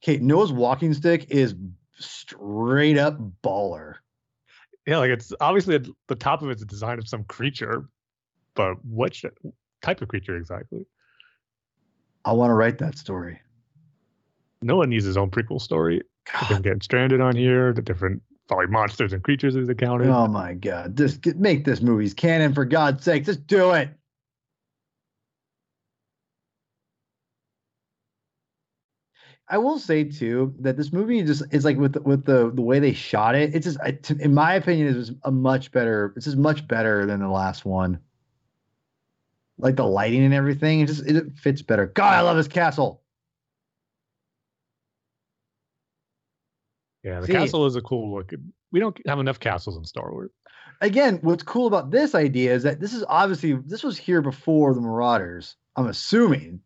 Okay, Noa's walking stick is straight up baller. Yeah, like it's obviously at the top of it's a design of some creature, but what type of creature exactly? I want to write that story. No one needs his own prequel story. Him getting stranded on here, the different probably monsters and creatures he's encountered. Oh my god. Just get, make this movie's canon for God's sake. Just do it. I will say too that this movie just is like with the, with the the way they shot it. It's just, in my opinion, it was a much better. This is much better than the last one. Like the lighting and everything, it just it fits better. God, I love this castle. yeah, the see- castle is a cool look. We don't have enough castles in Star Wars. again, what's cool about this idea is that this is obviously this was here before the Marauders. I'm assuming,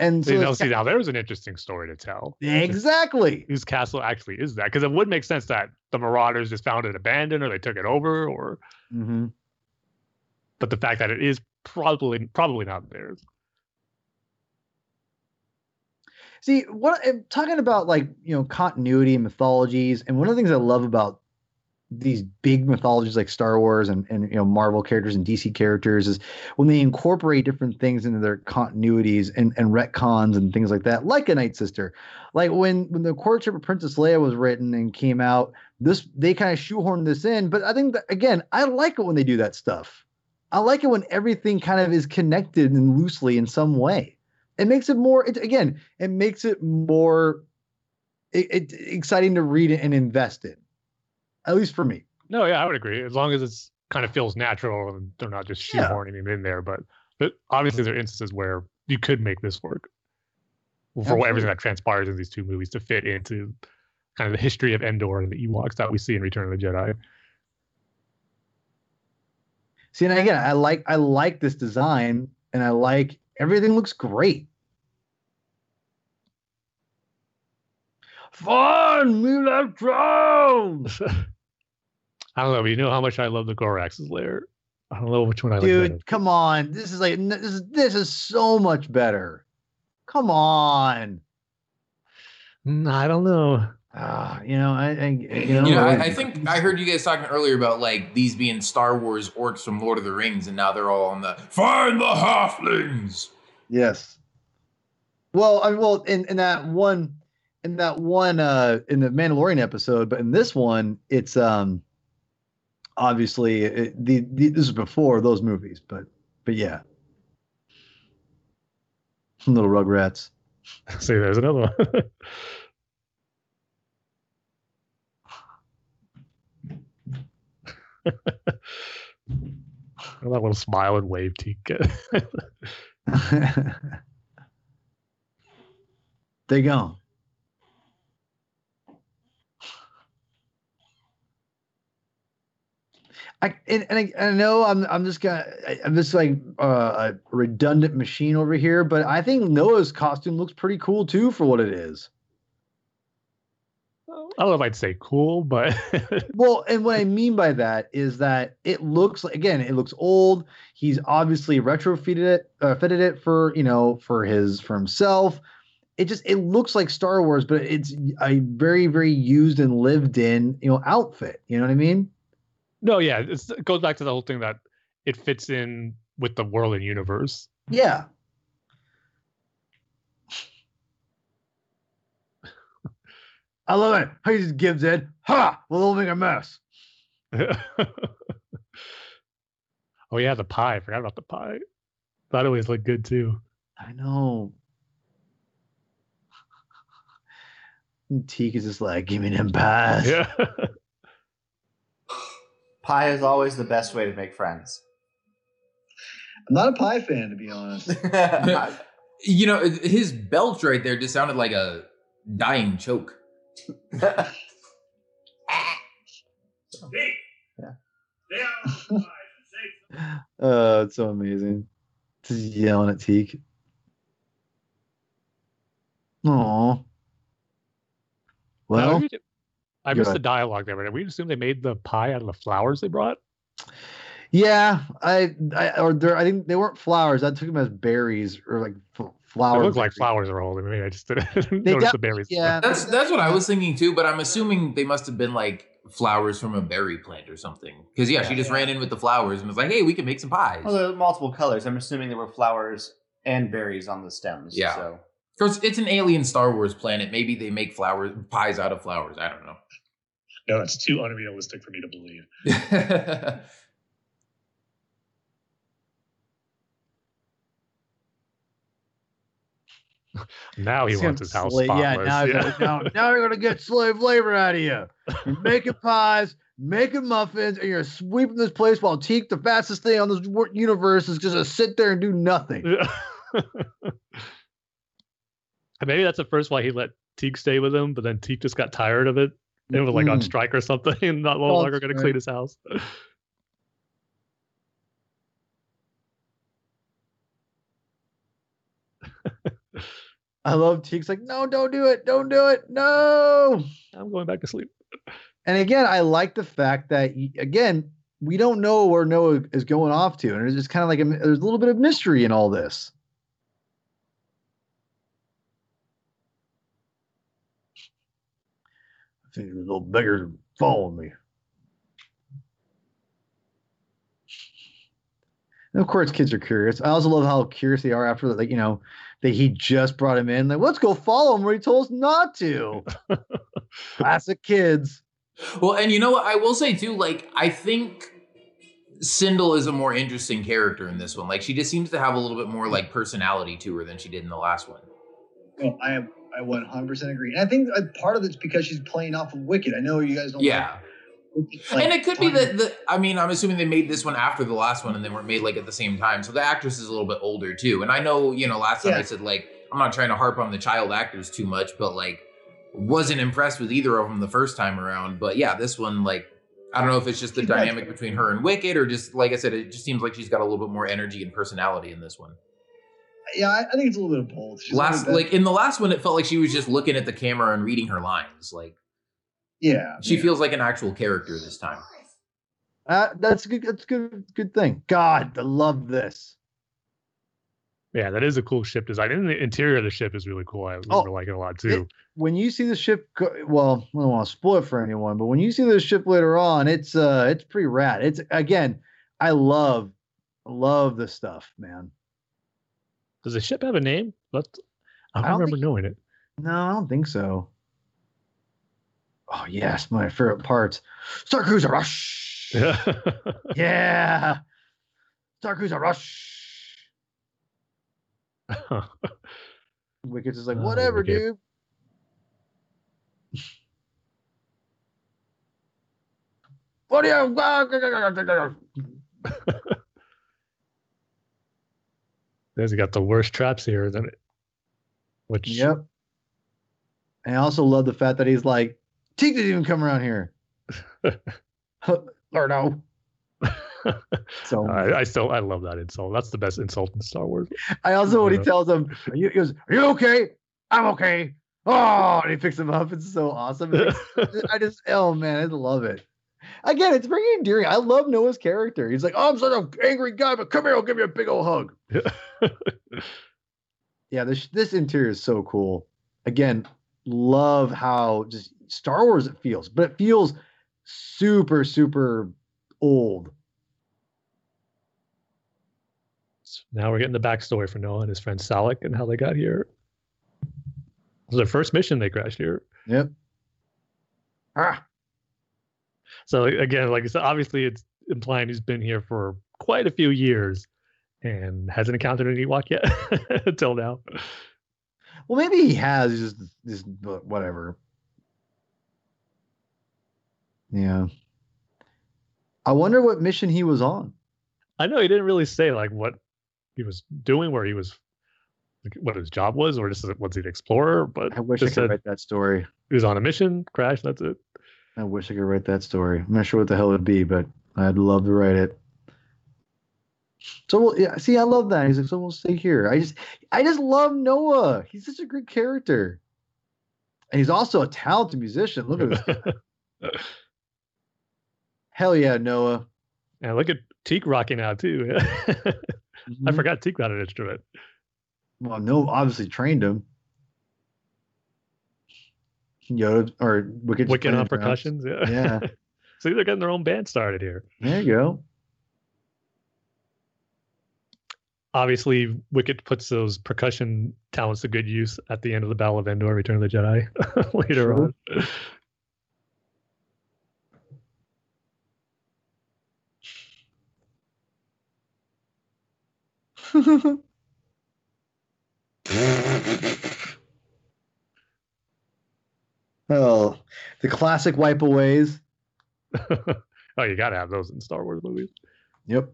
And so See, now, now there's an interesting story to tell. exactly. Whose castle actually is that? Because it would make sense that the Marauders just found it abandoned, or they took it over, or. hmm But the fact that it is probably probably not theirs. See, what I'm talking about, like you know, continuity and mythologies, and one of the things I love about these big mythologies like Star Wars and, and you know Marvel characters and DC characters is when they incorporate different things into their continuities and, and retcons and things like that, like a Night Sister. Like when when the Courtship of Princess Leia was written and came out, this they kind of shoehorned this in. But I think that again, I like it when they do that stuff. I like it when everything kind of is connected and loosely in some way. It makes it more. It, again, it makes it more it, it, exciting to read and invest in. At least for me. No, yeah, I would agree. As long as it's kind of feels natural and they're not just Yeah. shoehorning it in there. But but obviously there are instances where you could make this work for what- everything that transpires in these two movies to fit into kind of the history of Endor and the Ewoks that we see in Return of the Jedi. See, and again, I like I like this design, and I like everything looks great. Fun, we love drones, I don't know, but you know how much I love the Gorax's lair. I don't know which one I like dude. better. Come on, this is like this is this is so much better. Come on, I don't know. ah, you know, I, I you know, You know, I, I think I heard you guys talking earlier about like these being Star Wars orcs from Lord of the Rings, and now they're all on the find the halflings. Yes. Well, I mean, well in, in that one in that one uh in the Mandalorian episode, but in this one, it's um obviously it, the, the this is before those movies, but but yeah. Little Rugrats. See, there's another one. that little smile and wave Teek. they gone. I and, and I, I know I'm I'm just gonna I'm just like uh, a redundant machine over here, but I think Noa's costume looks pretty cool too for what it is. I don't know if I'd say cool, but Well, and what I mean by that is that it looks like again, it looks old. He's obviously retrofitted it, uh, fitted it for you know for his for himself. It just it looks like Star Wars, but it's a very very used and lived in you know outfit. You know what I mean? No, yeah, it's, it goes back to the whole thing that it fits in with the world and universe. Yeah. I love it. How he just gives in. Ha! Well, they'll make a mess. oh yeah, the pie. I forgot about the pie. That always looked good too. I know. And Teek is just like, give me them pies. Yeah. Pie is always the best way to make friends. I'm not a pie fan, to be honest. You know, his belch right there just sounded like a dying choke. Uh, it's so amazing. Just yelling at Teek. Aw. Now, Well, we- I go missed the dialogue there, but we assume they made the pie out of the flowers they brought. yeah, I, I or there, I think they weren't flowers. I took them as berries or like f- It flower. looked like flowers are old. I mean, I just didn't They notice def- the berries. Yeah, That's that's what I was thinking too, but I'm assuming they must have been like flowers from a berry plant or something. Because yeah, she just ran in with the flowers and was like, "Hey, we can make some pies." well, there are multiple colors. I'm assuming there were flowers and berries on the stems. Yeah. So Of course, it's an alien Star Wars planet. Maybe they make flowers pies out of flowers. I don't know. No, that's too unrealistic for me to believe. Now he It's wants his house sla- spotless. Yeah, now, Yeah. now, now you're gonna get slave labor out of you. You're making pies, making muffins, and you're sweeping this place while Teek, the fastest thing on this universe, is just gonna sit there and do nothing. Yeah. and maybe that's the first why he let Teek stay with him, but then Teek just got tired of it and was like on Mm. strike or something and not no Oh, longer going to clean his house. I love Teek's like, no, don't do it, don't do it, no. I'm going back to sleep. And again, I like the fact that again, we don't know where Noa is going off to, and it's just kind of like a, there's a little bit of mystery in all this. I think the little beggar's following me. And of course, kids are curious. I also love how curious they are after that, like, you know, that he just brought him in. Like, let's go follow him where he told us not to. Classic kids. Well, and you know what? I will say too, like, I think Cindel is a more interesting character in this one. Like, she just seems to have a little bit more like personality to her than she did in the last one. No, I am. I 100% agree. And I think uh, part of it's because she's playing off of Wicket. I know you guys don't. Yeah. Like, like and it could be that the I mean, I'm assuming they made this one after the last one and they weren't made like at the same time. So the actress is a little bit older too. And I know, you know, last time I said like I'm not trying to harp on the child actors too much, but like wasn't impressed with either of them the first time around. But yeah, this one like I don't know if it's just the better. dynamic between her and Wicket or just like I said, it just seems like she's got a little bit more energy and personality in this one. Yeah, I, I think it's a little bit of both. She's last not- like in the last one, it felt like she was just looking at the camera and reading her lines. Like yeah, she yeah. feels like an actual character this time. Uh, that's good. That's a good. Good thing. God, I love this. Yeah, that is a cool ship design. And the interior of the ship is really cool. I Oh, remember liking it a lot too. When you see the ship, go, well, I don't want to spoil it for anyone, but when you see the ship later on, it's uh, it's pretty rad. It's again, I love, love the stuff, man. Does the ship have a name? That's, I I don't don't remember think- knowing it. No, I don't think so. Oh yes, my favorite parts. Star Cruiser Rush. Yeah. Star Cruiser Rush. Wicket's is like, Oh, whatever, Wicket. dude. What do you? There's got the worst traps here, isn't it? Which Yep. And I also love the fact that he's like, Teek didn't even come around here. or no. So I, I still I love that insult. That's the best insult in Star Wars. I also when he tells him, are you, he goes, Are you okay? I'm okay. Oh, and he picks him up. It's so awesome. I just, oh man, I love it. Again, it's very endearing. I love Noa's character. He's like, oh, I'm such an angry guy, but come here, I'll give you a big old hug. Yeah, this this interior is so cool. Again, love how just Star Wars it feels, but it feels super, super old. So now we're getting the backstory for Noah and his friend Salak and how they got here. It was their first mission they crashed here. Yep. Ah, So again, like I said, obviously it's implying he's been here for quite a few years and hasn't encountered an Ewok yet until now. well, maybe he has just just but whatever. Yeah. I wonder what mission he was on. I know he didn't really say like what he was doing, where he was, like, what his job was, or just was he an explorer? But I wish I could said write that story. he was on a mission, crash. That's it. I wish I could write that story. I'm not sure what the hell it would be, but I'd love to write it. So we'll, yeah, see, I love that. He's like, so we'll stay here. I just, I just love Noa. He's such a good character, and he's also a talented musician. Look at this. Hell yeah, Noa. and look at Teek rocking out too. I Mhm. forgot Teek got an instrument. Well, no, obviously trained him. Yoda or Wicket. just Wicket on playing drums. percussions. Yeah. Yeah, See, they're getting their own band started here. there you go. Obviously, Wicket puts those percussion talents to good use at the end of the Battle of Endor, Return of the Jedi, later Sure. on. oh, the classic wipeaways. oh, you gotta have those in Star Wars movies. Yep.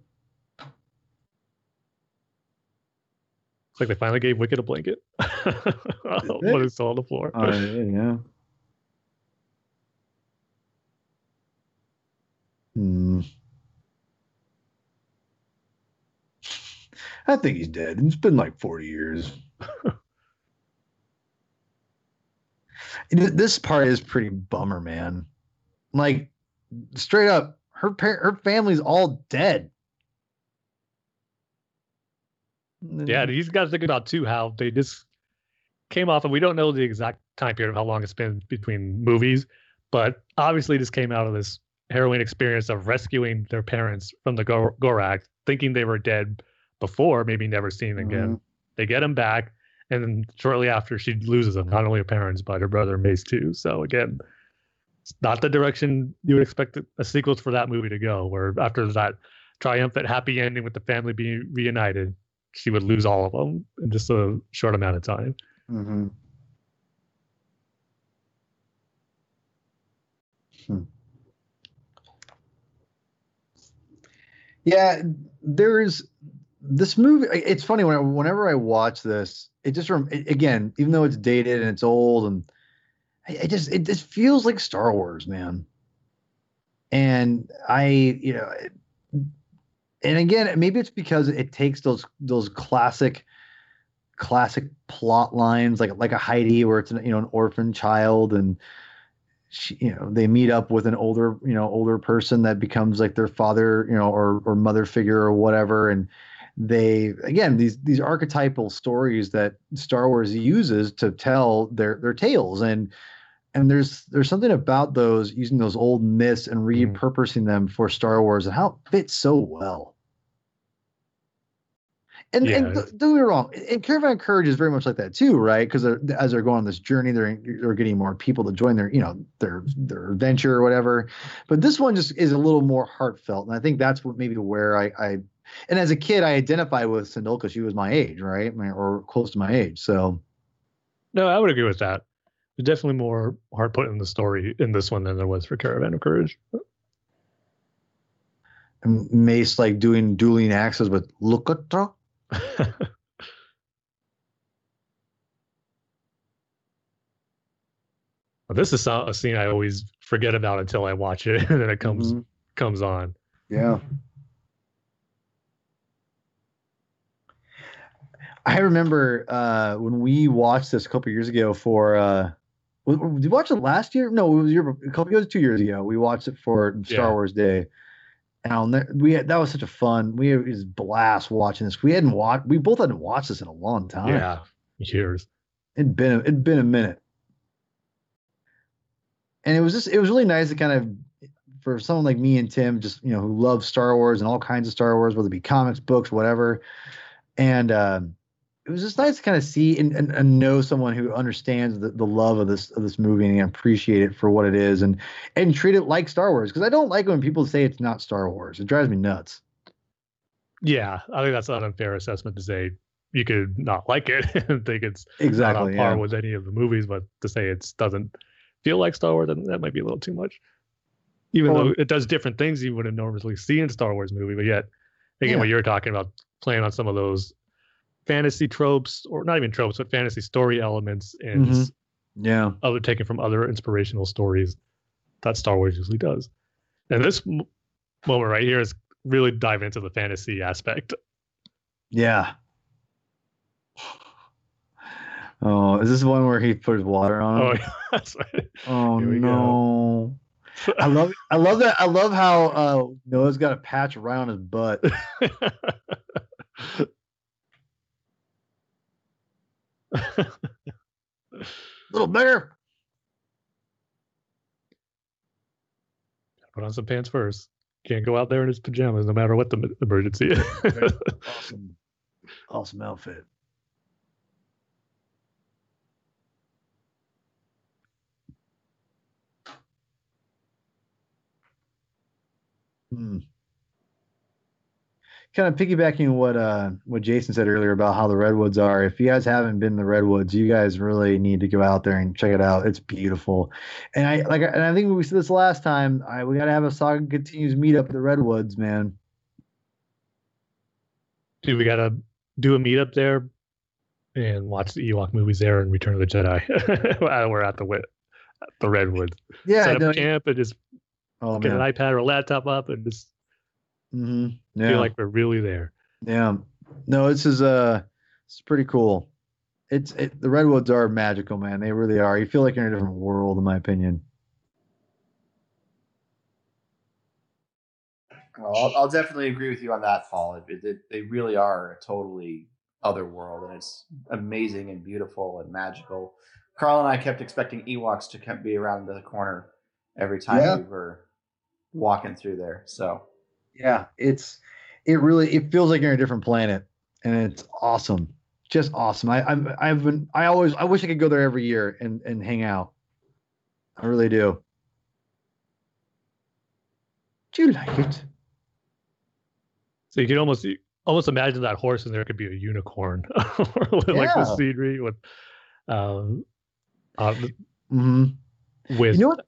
It's like they finally gave Wicket a blanket. oh, it's still on the floor. Yeah, yeah. Hmm. I think he's dead. It's been like 40 years. Th- This part is pretty bummer, man. Like straight up, her par- her family's all dead. Yeah, he's got to think about too how they just came off, and we don't know the exact time period of how long it's been between movies, but obviously this came out of this harrowing experience of rescuing their parents from the Gor- Gorak, thinking they were dead before, maybe never seeing them again. Mm-hmm. They get them back, and then shortly after, she loses them, not only her parents but her brother Mace too. So again, it's not the direction you would expect a sequel for that movie to go. Where after that triumphant, happy ending with the family being reunited, she would lose all of them in just a short amount of time. Mhm. Hmm. Yeah, there's this movie. It's funny when I, whenever I watch this, it just it- again, even though it's dated and it's old, and it just it just feels like Star Wars, man. And I, you know, and again, maybe it's because it takes those those classic classic plot lines like like a Heidi where it's an, you know an orphan child and she, you know they meet up with an older you know older person that becomes like their father you know or or mother figure or whatever and they again these these archetypal stories that Star Wars uses to tell their their tales and and there's there's something about those using those old myths and Mhm. repurposing them for Star Wars and how it fits so well. And, and Yeah, don't it's- don't get me wrong, and Caravan of Courage is very much like that too, right? Because as they're going on this journey, they're they're getting more people to join their you know their their adventure or whatever. But this one just is a little more heartfelt, and I think that's what maybe where I I and as a kid I identified with Cindel because she was my age, right, My- or close to my age. So No, I would agree with that. There's definitely more heart put in the story in this one than there was for Caravan of Courage. and Mace like doing dueling axes with Lukatra. But this is a scene I always forget about until I watch it, and then it comes Mhm. comes on. Yeah. I remember uh, when we watched this a couple years ago for. Uh, did you watch it last year? No, it was a, year, a couple years, two years ago. We watched it for Star Yeah. Wars Day, and we had, that was such a fun. We had, it was a blast watching this. We hadn't watched. We both hadn't watched this in a long time. Yeah, years. it'd been it'd been a minute and it was just it was really nice to kind of for someone like me and tim just you know who loves star wars and all kinds of star wars whether it be comics books whatever and um it was just nice to kind of see and, and, and know someone who understands the, the love of this of this movie and appreciate it for what it is and and treat it like star wars because i don't like when people say it's not star wars it drives me nuts Yeah, I think that's not an unfair assessment to say you could not like it and think it's not exactly on par yeah. with any of the movies, but to say it doesn't feel like Star Wars, then that might be a little too much. Even Well, though it does different things you wouldn't normally see in Star Wars movie, but yet again, Yeah. what you're talking about, playing on some of those fantasy tropes, or not even tropes, but fantasy story elements and Mhm. yeah other taken from other inspirational stories that Star Wars usually does. And this m- moment right here is really dive into the fantasy aspect. Yeah. Oh, is this the one where he put water on? Oh, him? yeah, that's right. Oh, go. no. I love I love that I love how uh Noa's got a patch right on his butt. little bigger. Put on some pants first. Can't go out there in his pajamas, no matter what the emergency is. Awesome. Awesome outfit. Hmm. Kind of piggybacking what uh what Jason said earlier about how the redwoods are. If you guys haven't been to the redwoods, you guys really need to go out there and check it out. It's beautiful, and I like and I think we said this last time. I we got to have a Saga continues meetup at the redwoods, man. Dude, we gotta do a meetup there and watch the Ewok movies there and Return of the Jedi. We're at the at the redwoods. Yeah, Set up no, camp and just oh get man. an iPad or a laptop up and just hmm Yeah. feel like we're really there. Yeah. No, this is uh it's pretty cool. It's it, the redwoods are magical, man. They really are. You feel like you're in a different world, in my opinion. Well, I'll, I'll definitely agree with you on that, Paul. It, it, it- they really are a totally other world, and it's amazing and beautiful and magical. Carl and I kept expecting Ewoks to be around the corner every time Yeah. we were walking through there. So Yeah, it's it really it feels like you're in a different planet, and it's awesome, just awesome. I I've, I've been I always I wish I could go there every year and and hang out. I really do. Do you like it? So you can almost almost imagine that horse and there could be a unicorn with like the Yeah. scenery with um uh, Mm-hmm. with You know what?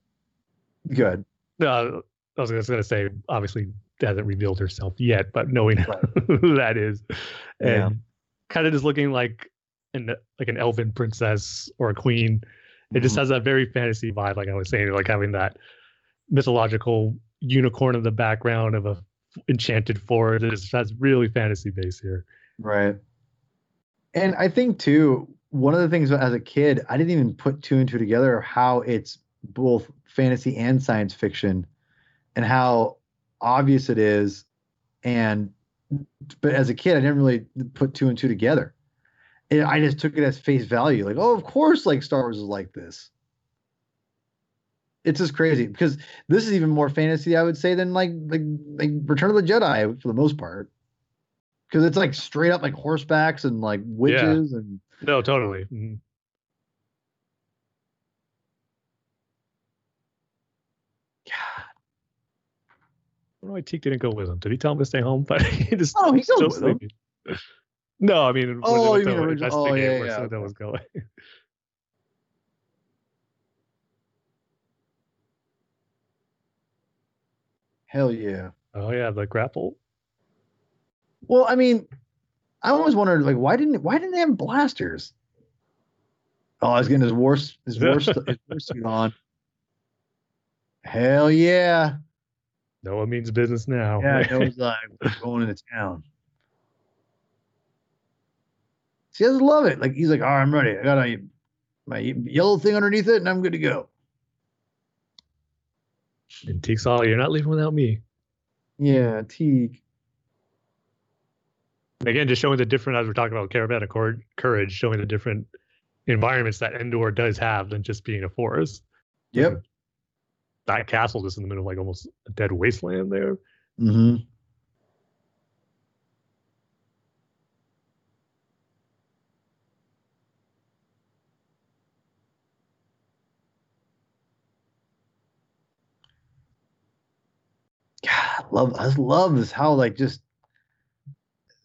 Good. uh, I was just gonna say obviously hasn't revealed herself yet, but knowing who that is and Yeah. kind of just looking like an like an elven princess or a queen. It just Mhm. has that very fantasy vibe, like I was saying, like having that mythological unicorn in the background of a enchanted forest. It just has really fantasy base here. Right. And I think too, one of the things as a kid, I didn't even put two and two together of how it's both fantasy and science fiction and how obvious it is. And but as a kid, I didn't really put two and two together. And I just took it as face value. Like, oh, of course, like Star Wars is like this. It's just crazy because this is even more fantasy, I would say, than like like like Return of the Jedi for the most part because it's like straight up like horsebacks and like witches and No, totally. Mhm. I don't know why Teek didn't go with him. Did he tell him to stay home? But he just Oh, he's still going with him. No, I mean, Oh, you mean original- oh, yeah, yeah, okay. was going. hell yeah. Oh yeah, the grapple. Well, I mean, I always wondered like why didn't why didn't they have blasters? Oh, he's getting his war his war, his war suit on. Hell yeah. No one means business now. Yeah, was like going into town. I just love it. Like he's like, all right, I'm ready. I got a, my yellow thing underneath it, and I'm good to go. and Teek's all, you're not leaving without me. Yeah, Teek. Again, just showing the different, as we're talking about Caravan of Courage, showing the different environments that Endor does have than just being a forest. Yep. That castle just in the middle of like almost a dead wasteland there. Mm-hmm. God, love I love this how like just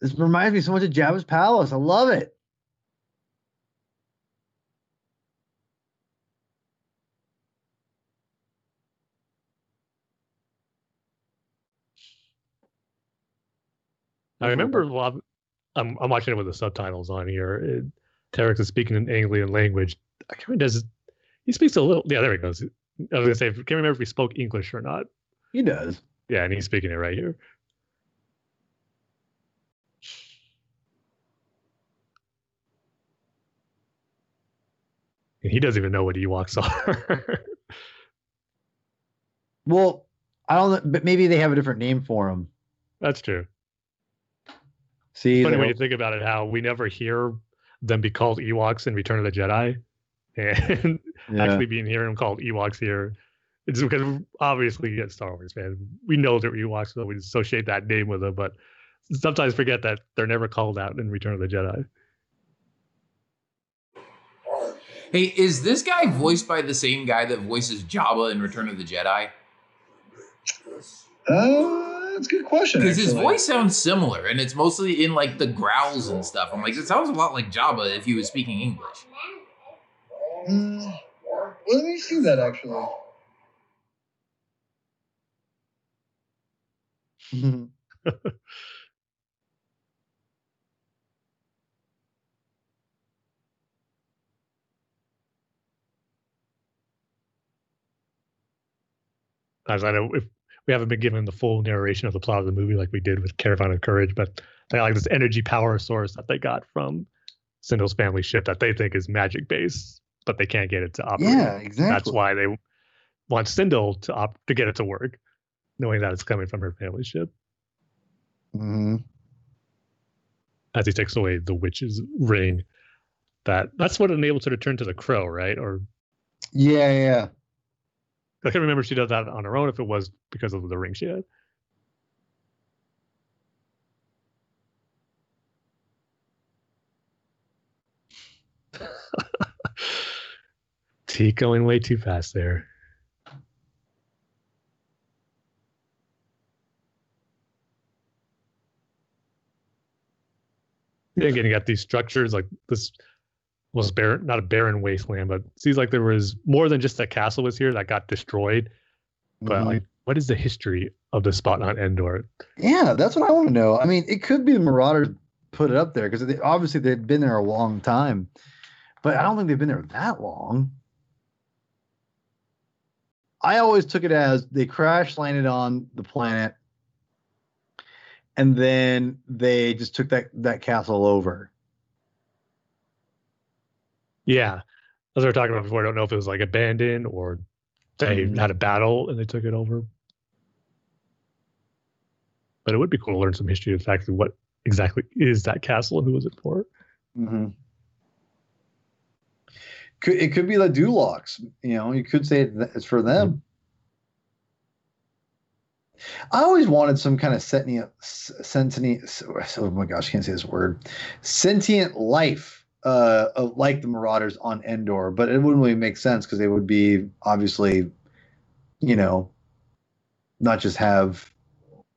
this reminds me so much of Jabba's palace. I love it. I mm-hmm. remember well, I'm, I'm watching it with the subtitles on here. It, Terak's is speaking an Anglian language. I can't remember, does he speaks a little, yeah, there he goes. I was gonna say, I can't remember if he spoke English or not. He does. Yeah, and he's speaking it right here. And he doesn't even know what Ewoks are. Well, I don't know, but maybe they have a different name for him. That's true. See, Funny like, when you think about it, how we never hear them be called Ewoks in Return of the Jedi, and yeah. actually being hearing them called Ewoks here. It's because obviously, yeah, Star Wars fans, we know they're Ewoks, so we associate that name with them, but sometimes forget that they're never called out in Return of the Jedi. Hey, is this guy voiced by the same guy that voices Jabba in Return of the Jedi? Uh, that's a good question. Because his voice sounds similar, and it's mostly in like the growls and stuff. I'm like, it sounds a lot like Jabba if he was speaking English. Mm, let me see that actually. As I know if we haven't been given the full narration of the plot of the movie like we did with Caravan of Courage, but they like this energy power source that they got from Cindel's family ship that they think is magic based, but they can't get it to operate. Yeah, exactly. That's why they want Sindel to op- to get it to work, knowing that it's coming from her family ship. hmm As he takes away the witch's ring, that that's what enables her to turn to the crow, right? Or Yeah, yeah. I can't remember if she does that on her own. If it was because of the ring she had. T going way too fast there. Yeah, again, you got these structures like this was barren, not a barren wasteland, but it seems like there was more than just a castle was here that got destroyed. But Mhm. like, what is the history of the spot on Endor? Yeah, that's what I want to know. I mean, it could be the Marauders put it up there because they, obviously they've been there a long time, but I don't think they've been there that long. I always took it as they crash landed on the planet, and then they just took that that castle over. Yeah, as we were talking about before, I don't know if it was like abandoned or they Mhm. had a battle and they took it over. But it would be cool to learn some history of exactly what exactly is that castle and who was it for. Mm-hmm. Could it could be the Duloks? You know, you could say it's for them. I always wanted some kind of sentient, sentient. Oh my gosh, I can't say this word. Sentient life, uh, of, like the Marauders on Endor, but it wouldn't really make sense because they would be obviously, you know, not just have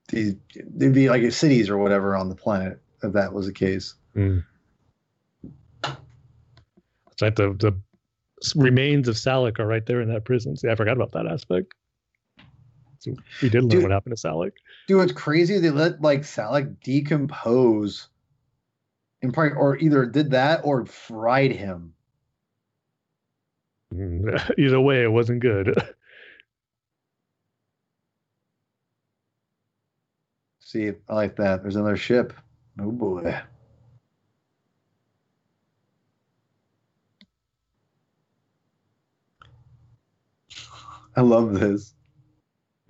these. They'd be like cities or whatever on the planet if that was the case. It's like the the remains of Salak are right there in that prison. See, I forgot about that aspect. So we did learn Dude. what happened to Salak. Dude, it's crazy. They let like Salak decompose, and probably or either did that or fried him. Either way, it wasn't good. See, I like that. There's another ship. Oh boy. I love this.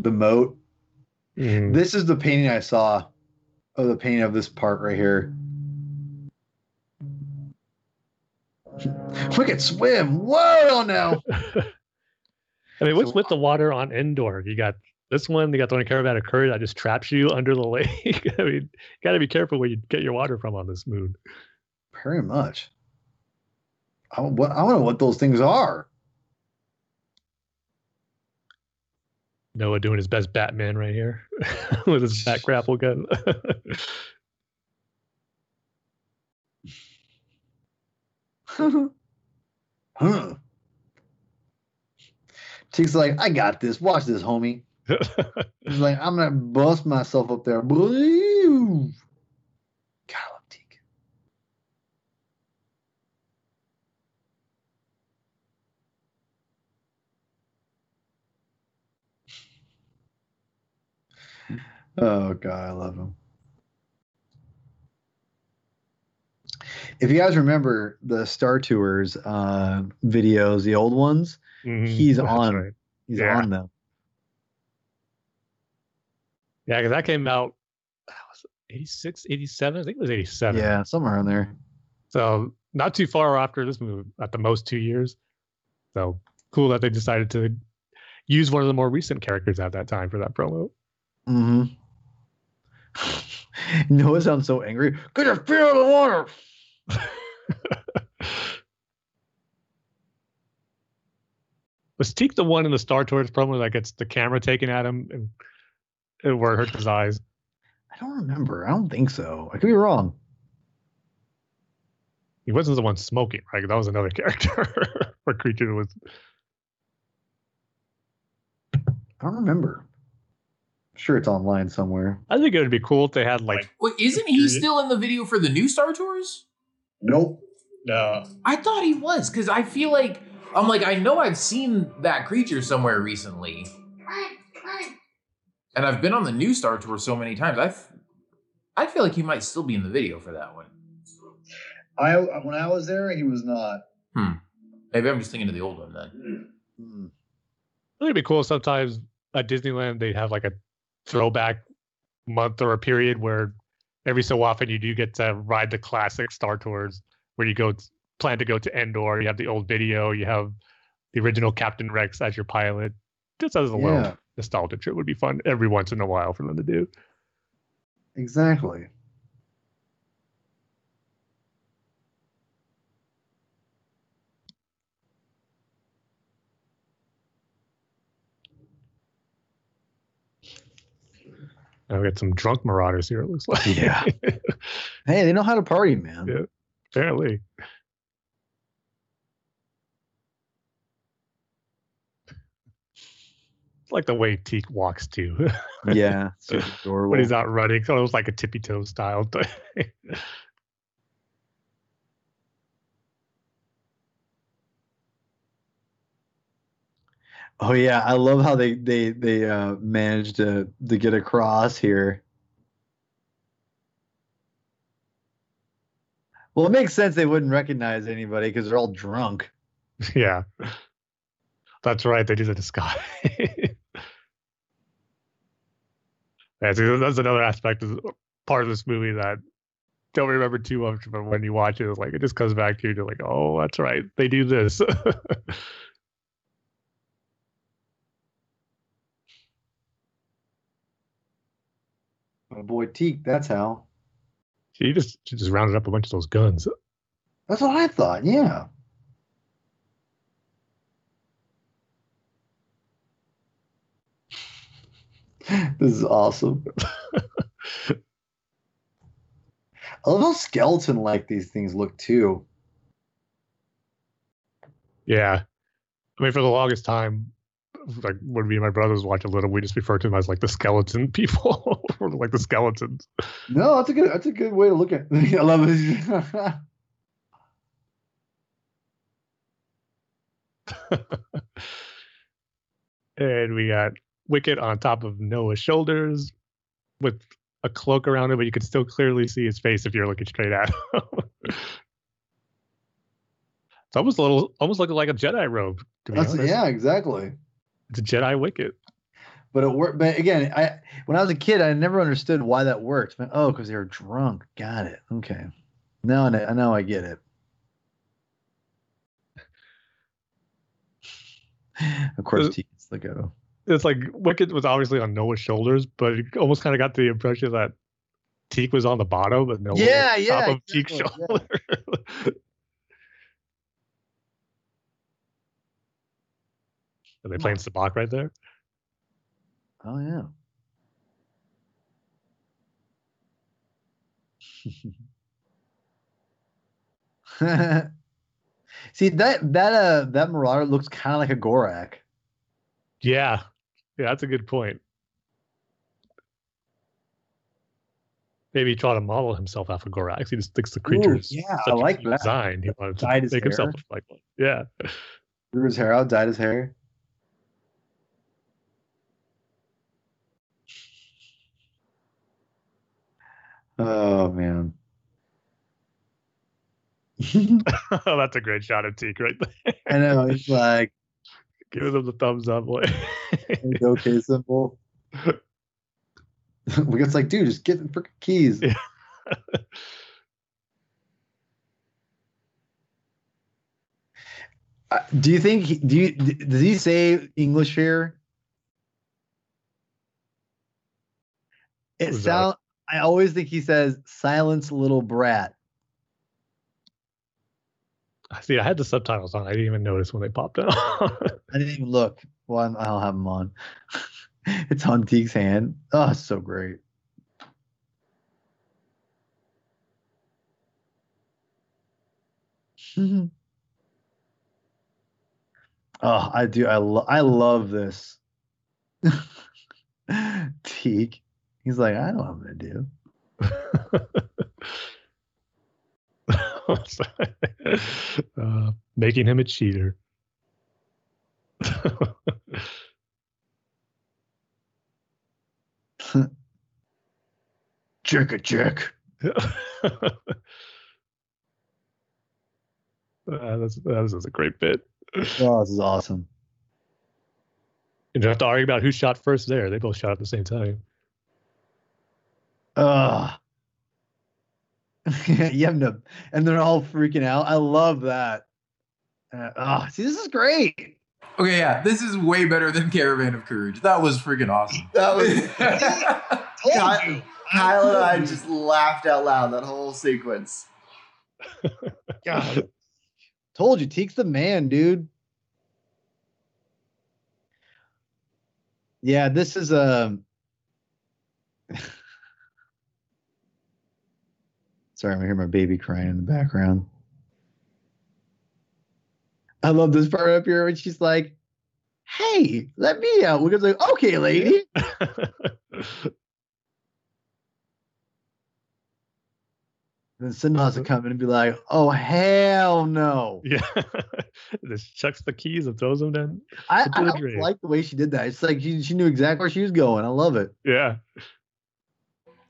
The moat. Mm. This is the painting I saw of the painting of this part right here. Look at swim. Whoa now. I mean, what's So- with the water on Endor? You got this one, they got the one in Caravan of Courage that just traps you under the lake. I mean, you got to be careful where you get your water from on this moon. Very much. I, what, I want to know what those things are. Noa doing his best Batman right here with his bat grapple gun. Huh. Chick's like, I got this. Watch this, homie. He's like, I'm gonna bust myself up there. Boo. God, I love Teek. Oh god, I love him. If you guys remember the Star Tours uh, videos, the old ones, Mhm, he's that's on. right. He's Yeah. on them. Yeah, because that came out was it 86, 87? I think it was 87. Yeah, somewhere around there. So not too far after this movie, at the most two years. So cool that they decided to use one of the more recent characters at that time for that promo. Mm-hmm. Noa sounds so angry. Get your feel the water. Was Teek the one in the Star Tours promo that gets the camera taken at him and, and where it hurts his eyes? I don't remember. I don't think so. I could be wrong. He wasn't the one smoking, right? That was another character or creature was. I don't remember. sure it's online somewhere. I think it would be cool if they had like Wait, isn't he still in the video for the new Star Tours? Nope. No. I thought he was because I feel like I'm like I know I've seen that creature somewhere recently, and I've been on the new Star Tour so many times. I I feel like he might still be in the video for that one. I when I was there, he was not. Maybe I'm just thinking of the old one then. Hmm. I think it'd be cool sometimes at Disneyland they have like a throwback month or a period where every so often you do get to ride the classic Star Tours where you go t- plan to go to Endor. You have the old video, you have the original Captain Rex as your pilot. Just as a Yeah. little nostalgia trip would be fun every once in a while for them to do. Exactly. Now we got some drunk marauders here. It looks like. Yeah. Hey, they know how to party, man. Yeah. Apparently. It's like the way Teek walks too. Yeah, when he's out running. So it was like a tippy toe style. Oh yeah, I love how they they they uh managed to to get across here. Well, it makes sense they wouldn't recognize anybody because they're all drunk. yeah. That's right. They do the disguise. yeah, that's another aspect of part of this movie that don't remember too much, but when you watch it, it's like it just comes back to you. You're like, oh, that's right. They do this. My boy Teek, that's how. she just she just rounded up a bunch of those guns. That's what I thought. Yeah. this is awesome. I love how skeleton like these things look too. Yeah. I mean, for the longest time, like when me and my brothers watch a little, we just refer to them as like the skeleton people, or like the skeletons. No, that's a good that's a good way to look at it. I love it. and we got Wicket on top of Noa's shoulders with a cloak around him, but you can still clearly see his face if you're looking straight at him. it's almost a little, almost looking like a Jedi robe. To be That's, yeah, exactly. It's a Jedi Wicket. But it worked. But again, I when I was a kid, I never understood why that worked. But, oh, because they were drunk. Got it. Okay. Now I know, I get it. Of course, Uh, T the go. It's like Wicket was obviously on Noa's shoulders, but it almost kind of got the impression that Teek was on the bottom, but Noa Yeah, yeah, top of Teek's exactly, yeah. Are they playing Sabacc right there? Oh yeah. See that that uh that Marauder looks kind of like a Gorak. Yeah. Yeah, that's a good point. Maybe he tried to model himself after Gorax. He just thinks the creature's yeah, I like that. design. He wanted to Dyed his make himself hair. look like one. Yeah. Grew his hair out, dyed his hair. Oh man. oh, that's a great shot of Teek right there. I know. It's like give him the thumbs up. Boy. okay, simple. It's like, dude, just get the freaking keys. Yeah. Uh, do you think? Do you? Does he say English here? It What was that? sound. I always think he says "silence, little brat." I See, I had the subtitles on. I didn't even notice when they popped up. I didn't even look. Well, I'm, I'll have them on. it's on Teek's hand. Oh, it's so great. oh, I do. I lo- I love this. Teek. He's like, I know what I'm gonna do. uh, making him a cheater. Jerk a jerk. Uh, this, this is a great bit. Oh, this is awesome. You don't have to argue about who shot first there. They both shot at the same time. Ugh. yeah, and they're all freaking out. I love that. Uh, oh, see, this is great. Okay, yeah, this is way better than Caravan of Courage. That was freaking awesome. That was Told Kyle, you. Kyle and I just laughed out loud that whole sequence. God. Told you, Teek's the man, dude. Yeah, this is um, a. Sorry, I'm hearing my baby crying in the background. I love this part up here when she's like, "Hey, let me out." We're like, "Okay, lady." Then Cinderella has to come in and be like, "Oh hell no!" yeah. Just chucks the keys and throws them down. I, I the like the way she did that. It's like she, she knew exactly where she was going. I love it. Yeah.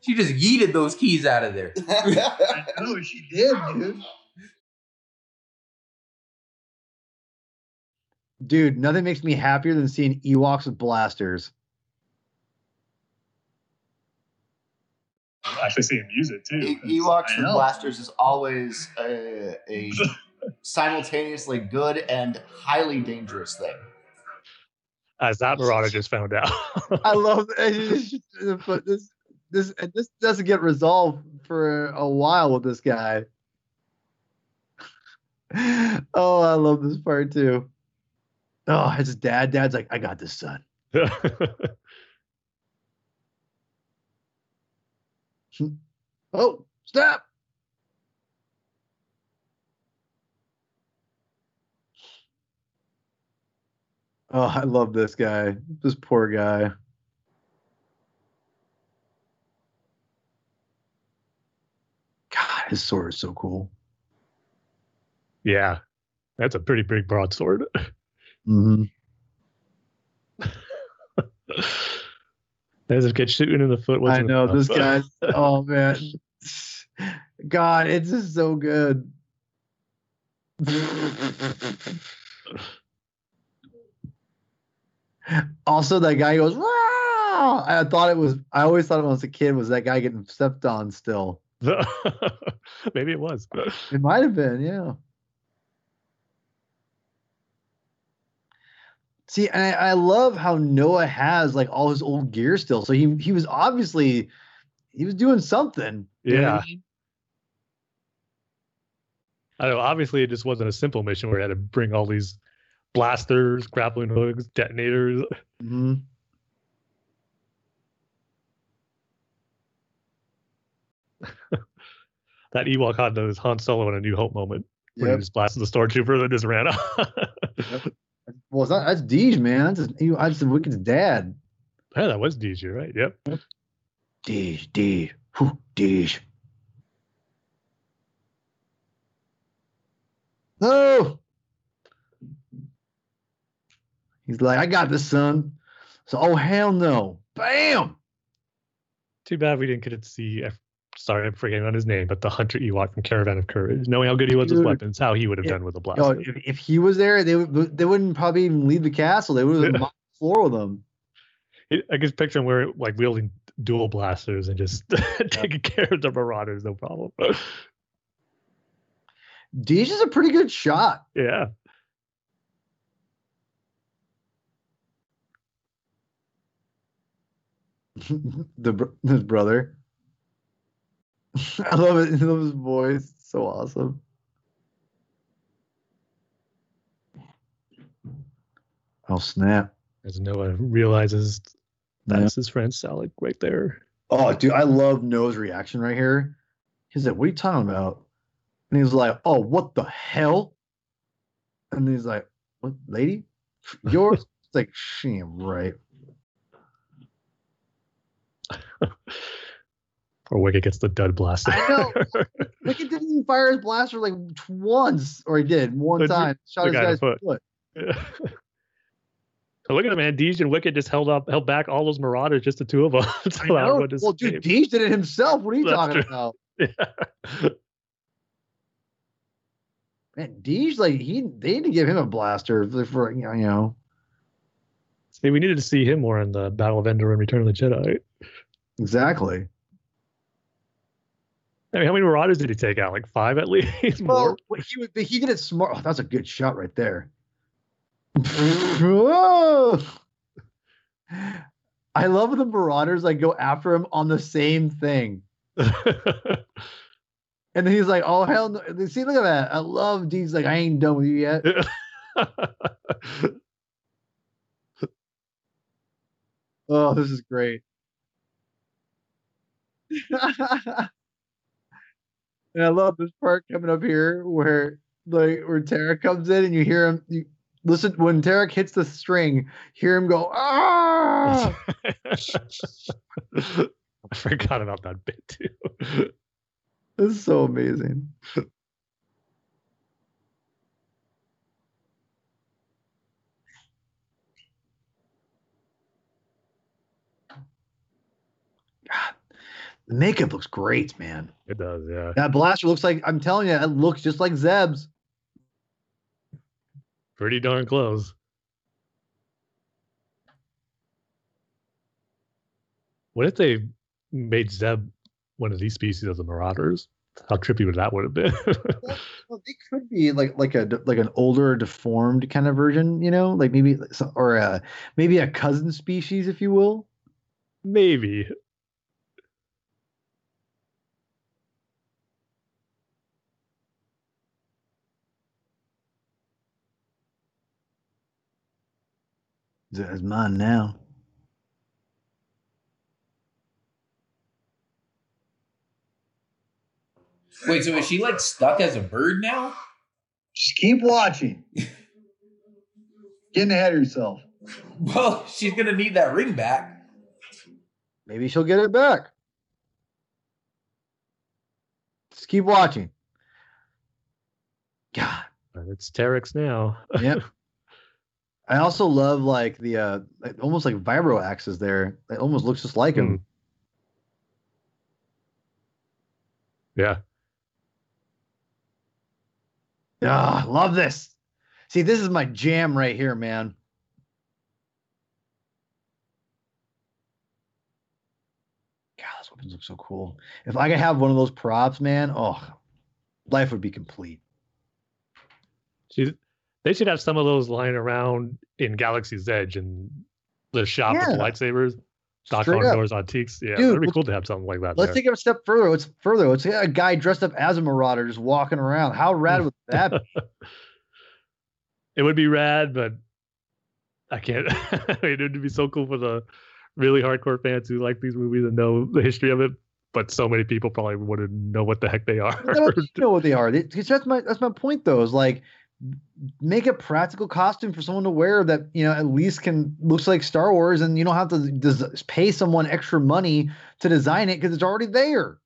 She just yeeted those keys out of there. I know she did, dude. Dude, nothing makes me happier than seeing Ewoks with blasters. Actually, see him use it too. E- Ewoks with blasters is always a, a simultaneously good and highly dangerous thing. As that Marauder just found out. I love it. But this this this doesn't get resolved for a while with this guy. Oh, I love this part too. Oh, his dad. Dad's like, I got this son. Oh, stop. Oh, I love this guy. This poor guy. God, his sword is so cool. yeah. That's a pretty big broadsword. Mm-hmm. There's a kid shooting in the foot. I know enough. this guy. Oh man, God, it's just so good. also, that guy goes. "Rah!" I thought it was. I always thought it was a kid. Was that guy getting stepped on? Still, Maybe it was. it might have been. Yeah. See, and I, I love how Noa has like all his old gear still. So he he was obviously he was doing something. know I Yeah. mean? I know. Obviously, it just wasn't a simple mission where you had to bring all these blasters, grappling hooks, detonators. Mhm. That Ewok had those Han Solo in a New Hope moment when Yep. he just blasted the stormtrooper and just ran off. Well, it's not, that's Deej, man. That's just, that's the Wicket's dad. yeah, that was Deej, right? Yep. Deej, Deej, whew, Deej. No. He's like, I got this, son. So, oh hell no! Bam! Too bad we didn't get to see. Sorry, I'm forgetting on his name, but the Hunter Ewok from Caravan of Courage. Knowing how good he was with weapons, how he would have Yeah. done with a blaster. if, if he was there, they would they wouldn't probably even leave the castle. They would have Yeah. the floor with him. I- I can picture him wearing like wielding dual blasters and just taking care of the marauders, no problem. Deej is a pretty good shot. yeah. the br- his brother. I love it. I love his voice. So awesome. Oh snap! As Noa realizes Yeah. that's his friend Salik right there. Oh, dude, I love Noa's reaction right here. He's like, "What are you talking about?" And he's like, "Oh, what the hell?" And he's like, "What, lady? Yours?" it's like, "Sham, right?" Or Wicket gets the dud blaster. I know. Wicket didn't even fire his blaster like once, or he did one time. Shot his guy guy's foot. foot. So look at him, man. Deej and Wicket just held up, held back all those marauders, just the two of them. to I know. Well, dude. Deej did it himself. What are you That's talking true. about? Yeah. Man, Deej, like he they need to give him a blaster for, for you know, you know. See, we needed to see him more in the Battle of Endor and Return of the Jedi. Exactly. I mean, how many Marauders did he take out? Like five at least. Well, more. he would, he did it smart. Oh, that's a good shot right there. Whoa! I love the Marauders like go after him on the same thing, and then he's like, "Oh hell no!" See, look at that. I love Dean's like, "I ain't done with you yet." Oh, this is great. And I love this part coming up here where like where Terak comes in and you hear him you listen when Terak hits the string, hear him go, ah I forgot about that bit too. this is so amazing. The makeup looks great, man. It does, yeah. That blaster looks like I'm telling you, it looks just like Zeb's. Pretty darn close. What if they made Zeb one of these species of the Marauders? How trippy would that would have been? Well, they could be like like a like an older, deformed kind of version, you know, like maybe or a maybe a cousin species, if you will. Maybe. That's mine now. Wait, so is she like stuck as a bird now? Just keep watching. Getting ahead of yourself. Well, she's gonna need that ring back. Maybe she'll get it back. Just keep watching. God. It's Terak's now. Yep. I also love like the uh like, almost like vibro axes there. It almost looks just like him. Yeah. Ah, love this. See, this is my jam right here, man. God, those weapons look so cool. If I could have one of those props, man, oh, life would be complete. She, they should have some of those lying around in Galaxy's Edge and the shop with lightsabers. Dok-Ondar's antiques. Yeah, Dude, that'd be cool to have something like that. Let's there. take it a step further. It's further. It's a guy dressed up as a marauder just walking around. How rad would that be? it would be rad, but I can't. I mean, it would be so cool for the really hardcore fans who like these movies and know the history of it. But so many people probably wouldn't know what the heck they are. Know what they are. that's my that's my point though. Is like make a practical costume for someone to wear that you know at least can looks like Star Wars, and you don't have to des- pay someone extra money to design it because it's already there.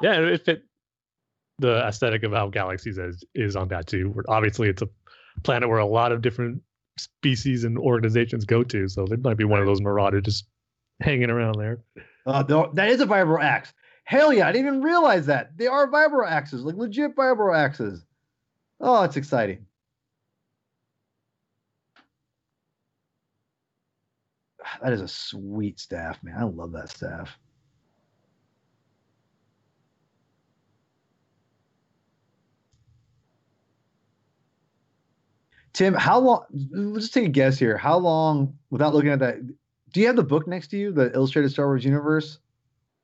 yeah, it fit the aesthetic of how Galaxy's Edge is on that too. Where obviously it's a planet where a lot of different species and organizations go to, so there might be one of those marauders just hanging around there. Uh, that is a vibro axe. Hell yeah! I didn't even realize that they are vibro axes, like legit vibro axes. Oh, it's exciting. That is a sweet staff, man. I love that staff. Tim, how long? Let's just take a guess here. How long, without looking at that, do you have the book next to you, the Illustrated Star Wars Universe?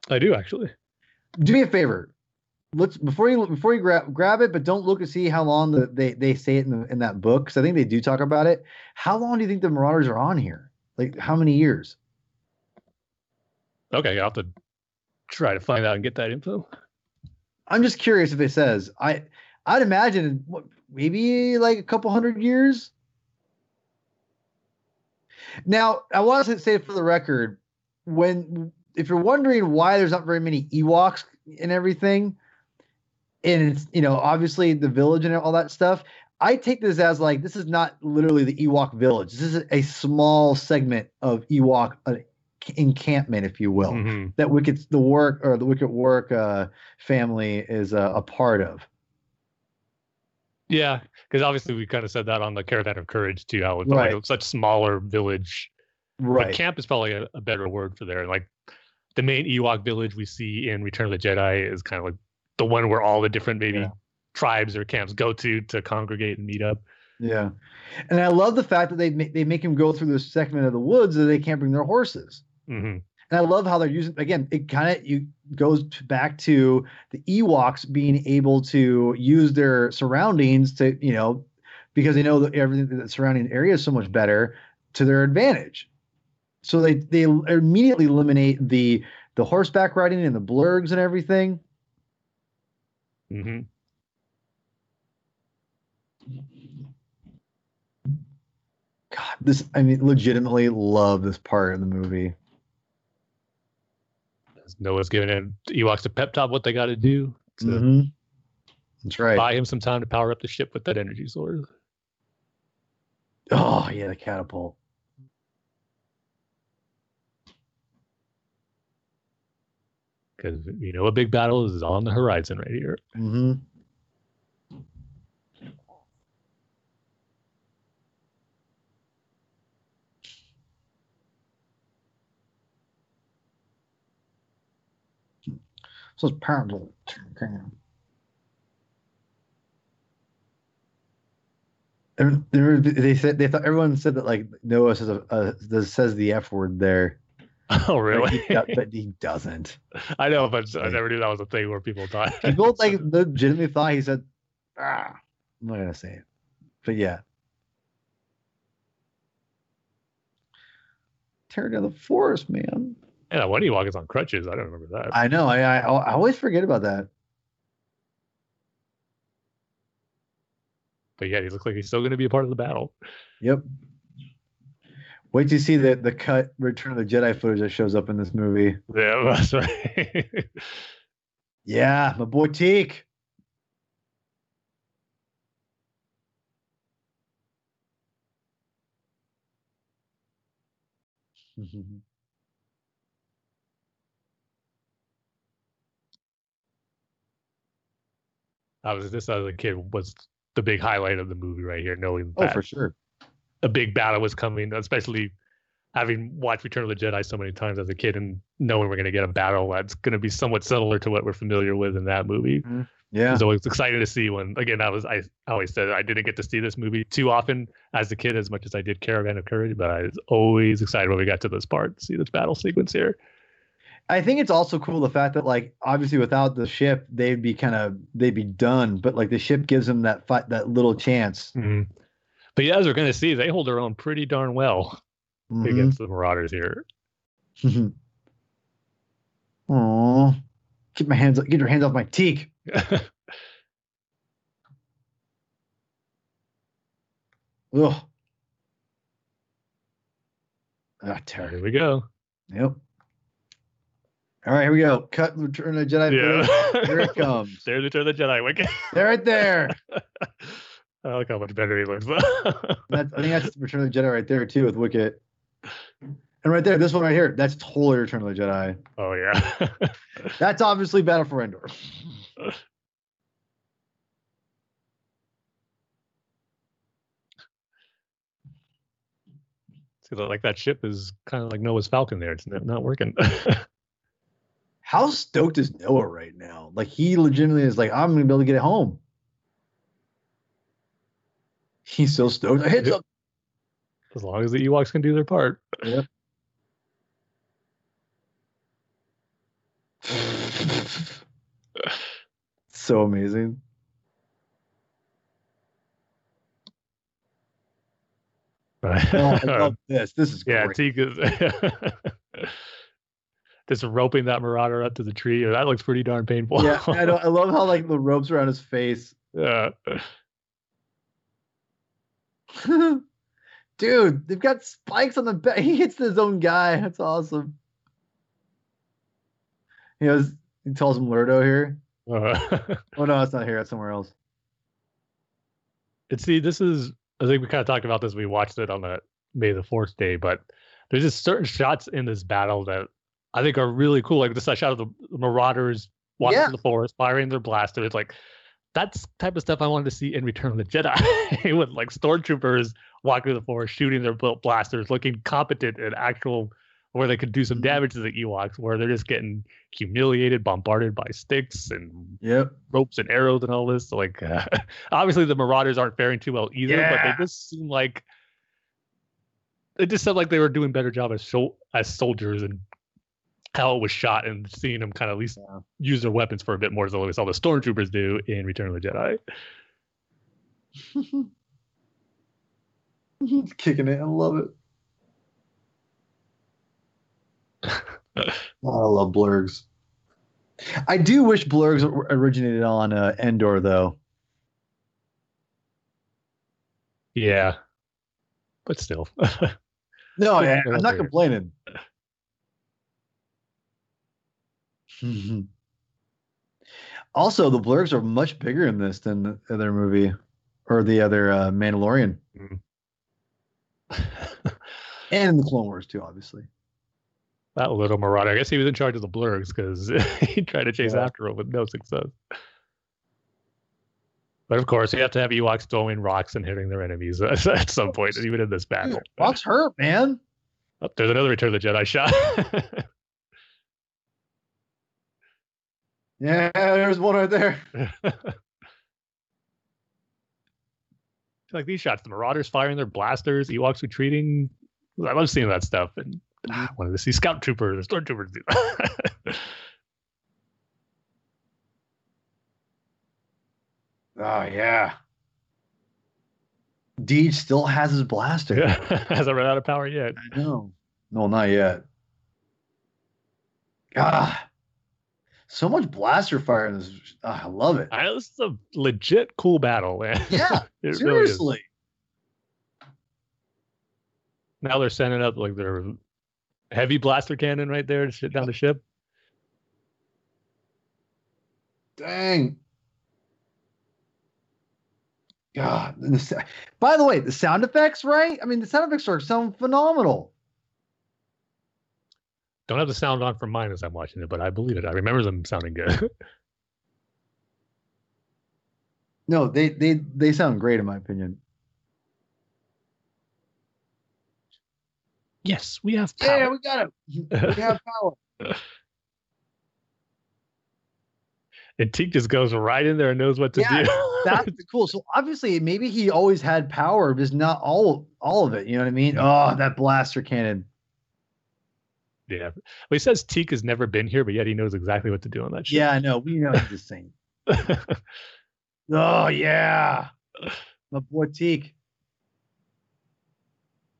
I do actually. Do me a favor. Let's before you before you grab grab it, but don't look to see how long the, they they say it in, the, in that book because I think they do talk about it. How long do you think the Marauders are on here? Like how many years? Okay, I'll have to try to find out and get that info. I'm just curious if it says. I I'd imagine what maybe like a couple hundred years. Now I want to say for the record, when if you're wondering why there's not very many Ewoks and everything, and it's you know obviously the village and all that stuff. I take this as like this is not literally the Ewok village. This is a small segment of Ewok uh, encampment, if you will, Mhm. that Wicket the work or the Wicket Work uh, family is uh, a part of. Yeah, because obviously we kind of said that on the Caravan of Courage too. How it's like a, such smaller village. But Right. camp is probably a, a better word for there. Like the main Ewok village we see in Return of the Jedi is kind of like the one where all the different maybe Yeah. tribes or camps go to to congregate and meet up. Yeah, and I love the fact that they make they make him go through this segment of the woods that they can't bring their horses. hmm And I love how they're using again. It kind of you goes back to the Ewoks being able to use their surroundings to you know because they know that everything the surrounding area is so much better to their advantage. So they they immediately eliminate the the horseback riding and the blurgs and everything. hmm God, this I mean, legitimately love this part of the movie. Noa's giving him Ewoks a pep talk what they got to do to Mhm. That's right. buy him some time to power up the ship with that energy sword. Oh yeah, the catapult. Because you know a big battle is on the horizon right here. Mm-hmm. So it's powerful. Every- They they said they thought everyone said that like Noa says a, uh, says the f word there. Oh But really? he, but he doesn't. I know, but I never knew that was a thing where people thought. People like legitimately thought he said, ah, I'm not gonna say it, but yeah. Tear down the forest, man. yeah, why do you walk is on crutches. I don't remember that. I know. I, I I always forget about that. But yeah, he looks like he's still going to be a part of the battle. Yep. Wait to see the the cut Return of the Jedi footage that shows up in this movie. Yeah, that's right. Yeah, my boy Teek. I was this as a kid was the big highlight of the movie right here, knowing oh, that for sure. A big battle was coming, especially having watched Return of the Jedi so many times as a kid and knowing we're going to get a battle that's going to be somewhat similar to what we're familiar with in that movie. Yeah. So it's always exciting to see when again I was I always said I didn't get to see this movie too often as a kid as much as I did Caravan of Courage, but I was always excited when we got to this part to see this battle sequence here. I think it's also cool the fact that like obviously without the ship they'd be kind of they'd be done, but like the ship gives them that fight that little chance. Mhm. But yeah, as we're gonna see, they hold their own pretty darn well Mhm. against the Marauders here. Aw. Get my hands get your hands off my Teek. Ugh. Ah, here we go. Yep. All right, here we go. Cut Return of the Jedi. Yeah. Here it comes. There's Return of the Jedi wicket. They're right there. I like how much better he looks. That's, I think that's Return of the Jedi right there too with Wicket. And right there, this one right here, that's totally Return of the Jedi. oh yeah. That's obviously Battle for Endor. See, like that ship is kind of like Noa's Falcon there. It's not not working. How stoked is Noa right now? Like he legitimately is like, I'm gonna be able to get it home. He's so stoked. I hit Yep. some- as long as the Ewoks can do their part. Yeah. so amazing. Oh, I love this. This is yeah, great. Teek is just roping that Marauder up to the tree. That looks pretty darn painful. yeah, I, know, I love how like the ropes around his face. yeah. Dude, they've got spikes on the back. He hits his own guy. That's awesome. He goes, he tells him Lurdo here. Uh, Oh no, it's not here. It's somewhere else. and see, this is I think we kind of talked about this. We watched it on the May the Fourth day, but there's just certain shots in this battle that I think are really cool. Like this shot of the Marauders walking Yeah. through the forest, firing their blasters. It's like that's type of stuff I wanted to see in Return of the Jedi, with like stormtroopers walking through the forest, shooting their blasters, looking competent and actual, where they could do some Mhm. damage to the Ewoks, where they're just getting humiliated, bombarded by sticks and Yep. ropes and arrows and all this. So, like, uh, obviously the Marauders aren't faring too well either, but they just seem like it just sounded like they were doing better job as sol- as soldiers and how it was shot and seeing them kind of at least Yeah. use their weapons for a bit more than we saw the stormtroopers do in Return of the Jedi. Kicking it. I love it. I love blurgs. I do wish blurgs originated on uh, Endor, though. Yeah, but still, No, I, I'm not complaining. Also, the blurgs are much bigger in this than the other movie or the other uh, Mandalorian, and in the Clone Wars too, obviously. that little Marauder. I guess he was in charge of the blurgs because he tried to chase Yeah. after him with no success. But of course, you have to have Ewoks throwing rocks and hitting their enemies at some point, even in this battle. Dude, Rocks hurt, man. Oh, there's another Return of the Jedi shot. Yeah, there's one right there. like these shots, the Marauders firing their blasters, Ewoks retreating. I love seeing that stuff, and ah, I wanted to see Scout Troopers, Stormtroopers do that. Oh yeah. Deej still has his blaster. Hasn't run out of power yet. I know. No, not yet. Ah, so much blaster fire in this. ah, I love it. I this is a legit cool battle, man. Yeah, It really seriously. Now they're sending up like their heavy blaster cannon right there to shit down the ship. Dang. God. By the way, the sound effects, right? I mean, the sound effects are sound phenomenal. Don't have the sound on for mine as I'm watching it, but I believe it. I remember them sounding good. No, they they they sound great in my opinion. yes, we have power. Yeah, we got it. We have power. and Teek just goes right in there and knows what to Yeah, do. That's cool. So obviously, maybe he always had power, just not all all of it. You know what I mean? Oh, that blaster cannon. Yeah. Well, he says Teek has never been here, but yet he knows exactly what to do on that ship. Yeah, I know. We know he's the same. Oh yeah, my boy Teek.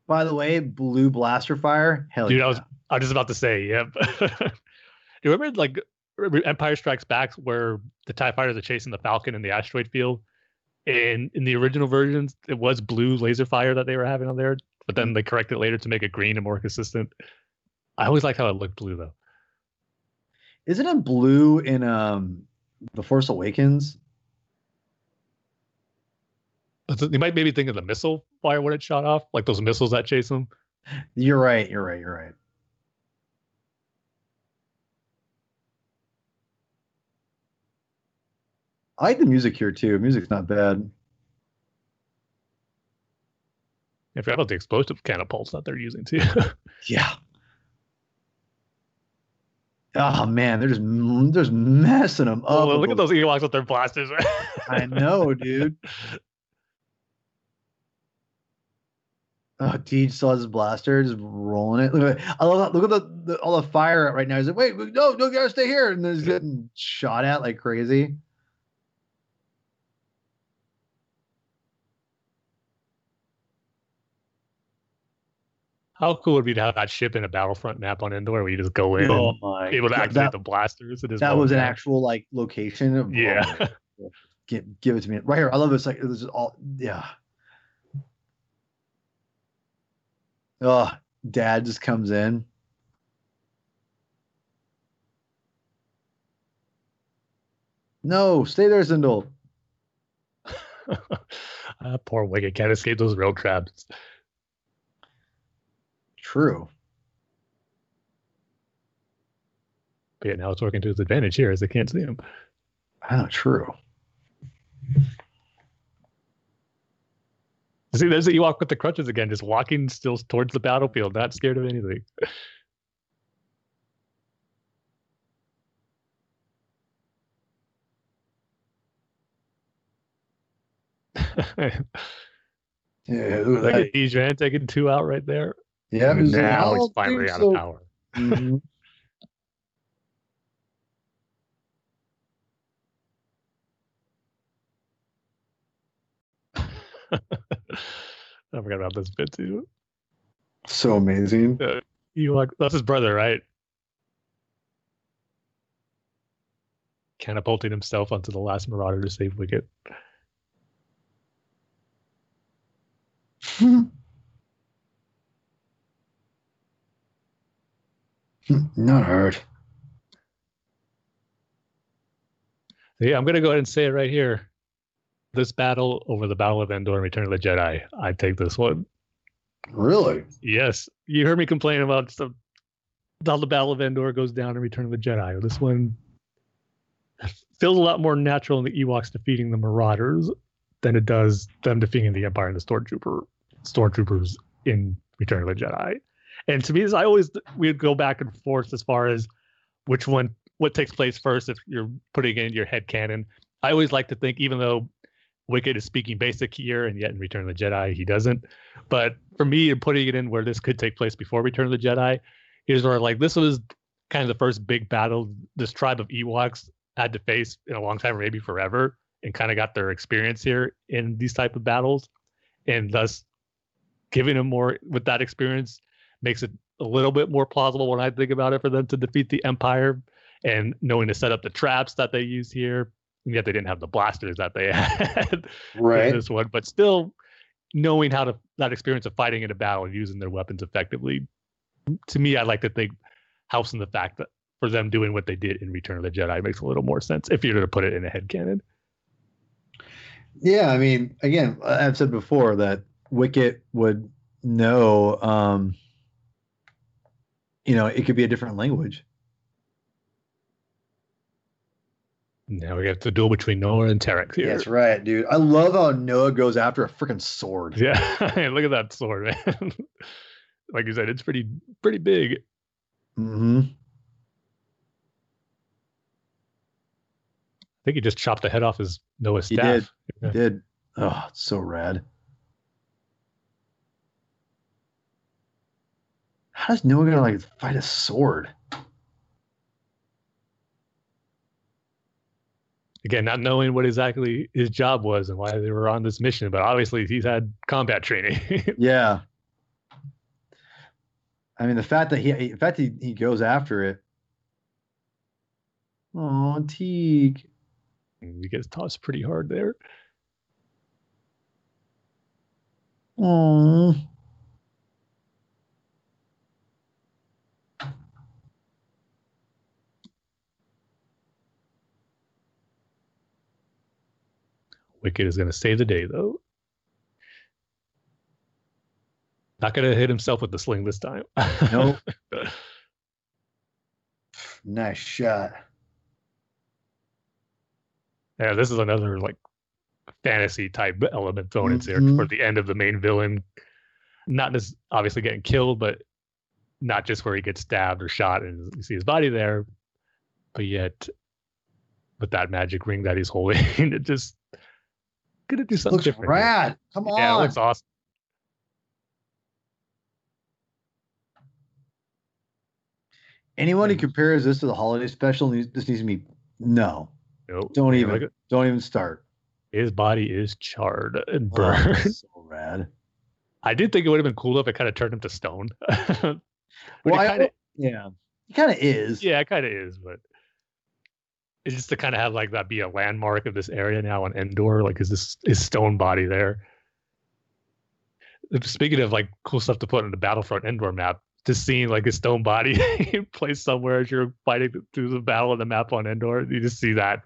By the way, blue blaster fire. Hell Dude, yeah. I was I was just about to say, yep. Do you remember like Empire Strikes Back where the TIE fighters are chasing the Falcon in the asteroid field? And in the original versions, it was blue laser fire that they were having on there, but then mm-hmm. they corrected it later to make it green and more consistent. I always liked how it looked blue though. Isn't it blue in um the Force Awakens? You might maybe think of the missile fire when it shot off, like those missiles that chase them. You're right. You're right. You're right. I like the music here too. Music's not bad. I forgot about the explosive catapults that they're using too. Yeah. Oh man, they're just they're just messing them up. oh, look at those- Ewoks with their blasters. I know, dude. Oh, Deej has his blaster, just rolling it. Look at. I love that. Look at the, the all the fire right now. He's like, wait, no, no, you gotta stay here. And then he's getting shot at like crazy. How cool would it be to have that ship in a battlefront map on Endor where you just go in Oh and my! able to activate that, the blasters? And that was an actual like location. Of, oh Yeah. God. give, give it to me right here. I love this. Like this is all. Yeah. Oh, dad just comes in. No, stay there, Cindel. Ah, poor Wicket can't escape those rail traps true. But yeah, now it's working to his advantage here as they can't see him. Ah, true. See, there's the Ewok with the crutches again, just walking still towards the battlefield, not scared of anything. yeah, like, like taking two out right there. Yeah, And he's like, now he's finally out so." of power. Mhm. I forgot about this bit too. So amazing. Ewok, that's his brother, right? Catapulting himself onto the last Marauder to save Wicket. Not hard. Yeah, I'm gonna go ahead and say it right here. This battle over the Battle of Endor and Return of the Jedi. I take this one. Really? Yes, you heard me complain about some, how the Battle of Endor goes down in Return of the Jedi. This one feels a lot more natural in the Ewoks defeating the Marauders than it does them defeating the Empire and the Stormtrooper Stormtroopers in Return of the Jedi. And to me, I always we would go back and forth as far as which one what takes place first if you're putting in your head canon. I always like to think, even though Wicket is speaking basic here, and yet in Return of the Jedi he doesn't. But for me, and putting it in where this could take place before Return of the Jedi is where like this was kind of the first big battle this tribe of Ewoks had to face in a long time, or maybe forever, and kind of got their experience here in these type of battles, and thus giving them more with that experience makes it a little bit more plausible when I think about it for them to defeat the Empire and knowing to set up the traps that they use here. And yet they didn't have the blasters that they had Right. in this one, but still knowing how to that experience of fighting in a battle and using their weapons effectively. To me, I like to think house in the fact that for them doing what they did in Return of the Jedi makes a little more sense if you're to put it in a head canon. Yeah, I mean, again, I've said before that Wicket would know, um, you know, it could be a different language. Now we got the duel between Noa and Terak here. That's right, dude. I love how Noa goes after a freaking sword. Yeah, look at that sword, man. like you said, it's pretty pretty big. Mm-hmm. I think he just chopped the head off his Noa's He staff. did. Yeah. He did. Oh, it's so rad. How does Noa gonna like fight a sword? Again, not knowing what exactly his job was and why they were on this mission, but obviously he's had combat training. Yeah. I mean, the fact that he, in fact, he, he goes after it. Oh, Teek. he gets tossed pretty hard there. Oh. Wicket is going to save the day, though. Not going to hit himself with the sling this time. Nope. Nice shot. Yeah, this is another like fantasy type element thrown in there Mhm. for the end of the main villain. Not just obviously getting killed, but not just where he gets stabbed or shot and you see his body there, but yet with that magic ring that he's holding, it just gonna do something Looks different. here. rad. Come on. Yeah, it looks awesome. Anyone who Mm. compares this to the holiday special, needs, this needs to be no. Nope. Don't even. look Don't even start. his body is charred and Oh, burned. so rad. I did think it would have been cool if it kind of turned him to stone. but Well, it kinda, Yeah. He kind of is. Yeah, it kind of is, but it's just to kind of have like that be a landmark of this area now on Endor. Like, is this is stone body there? Speaking of like cool stuff to put on the Battlefront Endor map, just seeing like a stone body placed somewhere as you're fighting through the battle of the map on Endor, you just see that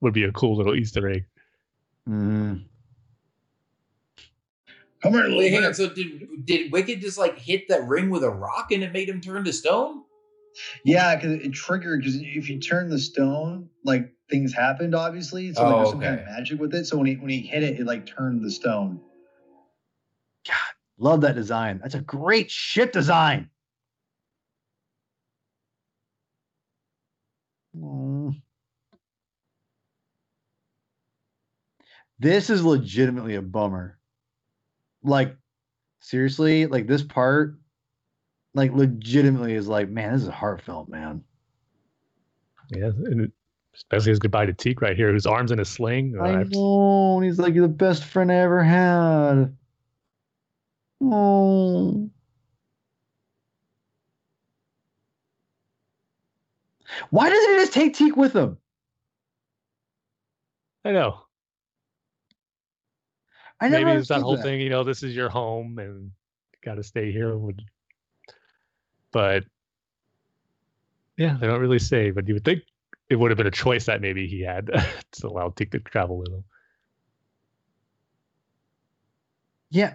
would be a cool little Easter egg. Mhm. Come here, little Wait, hang on. So did did Wicket just like hit that ring with a rock and it made him turn to stone? Yeah, because it triggered. Because if you turn the stone, like things happened, obviously. So like, Oh, there's some kind of magic with it. So when he when he hit it, it like turned the stone. God, love that design. That's a great ship design. Mm. This is legitimately a bummer. Like, seriously, like this part, like legitimately is like, man, this is heartfelt, man. Yeah, and especially his goodbye to Teek right here, whose arms in a sling. I know. and He's like, you're the best friend I ever had. Oh. Why doesn't he just take Teek with him? I know. I Maybe it's that whole thing, you know, this is your home and got to stay here. Would, but yeah, they don't really say. But you would think it would have been a choice that maybe he had to allow Teek to travel with him. Yeah.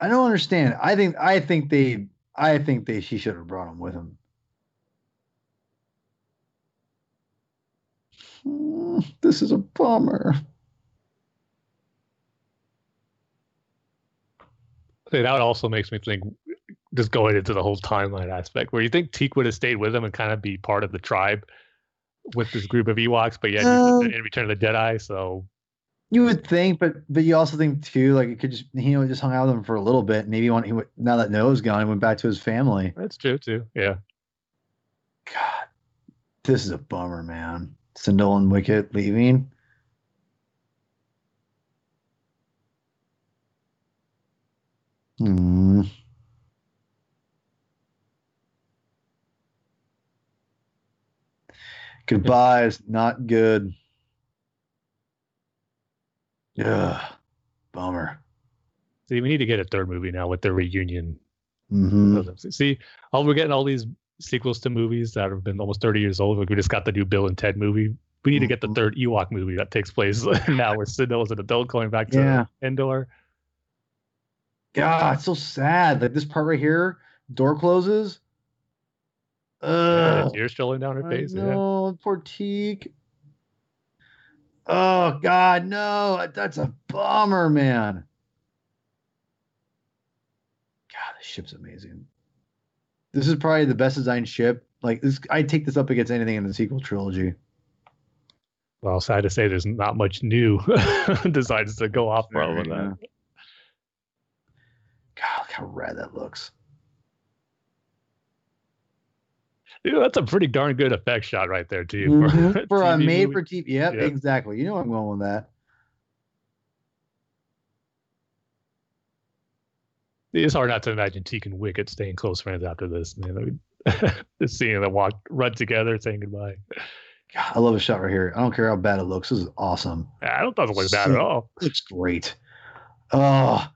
I don't understand. I think I think they I think they she should have brought him with him. This is a bummer. That also makes me think, just going into the whole timeline aspect, where you think Teek would have stayed with him and kind of be part of the tribe with this group of Ewoks, but yet Um, in Return of the Jedi, so You would think, but but you also think too, like it could just he would just hung out with him for a little bit. Maybe when he went, now that Noa's gone, he went back to his family. that's true too. Yeah. God, this is a bummer, man. Cindel and Wicket leaving. Hmm. Goodbye is not good. Yeah, bummer. See, we need to get a third movie now with the reunion hmm. See, all we're getting all these sequels to movies that have been almost 30 years old. Like we just got the new Bill and Ted movie. We need to get the Mhm. third Ewok movie that takes place now where Cindel is an adult going back to Yeah. Endor. God, it's so sad. Like this part right here, door closes. Yeah, Ugh. tears rolling down her I face. Yeah. know, poor Teek. Oh God, no! That's a bummer, man. God, this ship's amazing. This is probably the best designed ship. Like this, I take this up against anything in the sequel trilogy. Well, sad to say, there's not much new designs to go off from. Yeah. that. God, look how rad that looks. Yeah, that's a pretty darn good effect shot right there, too. Mhm. For a TV made movie. for TV. Yep, Yep. exactly. You know I'm going with that. It's hard not to imagine Teek and Wicket staying close friends after this, man. I mean, just seeing them walk, run together, saying goodbye. God, I love a shot right here. I don't care how bad it looks. This is awesome. I don't think it look bad at all. It's great. Oh,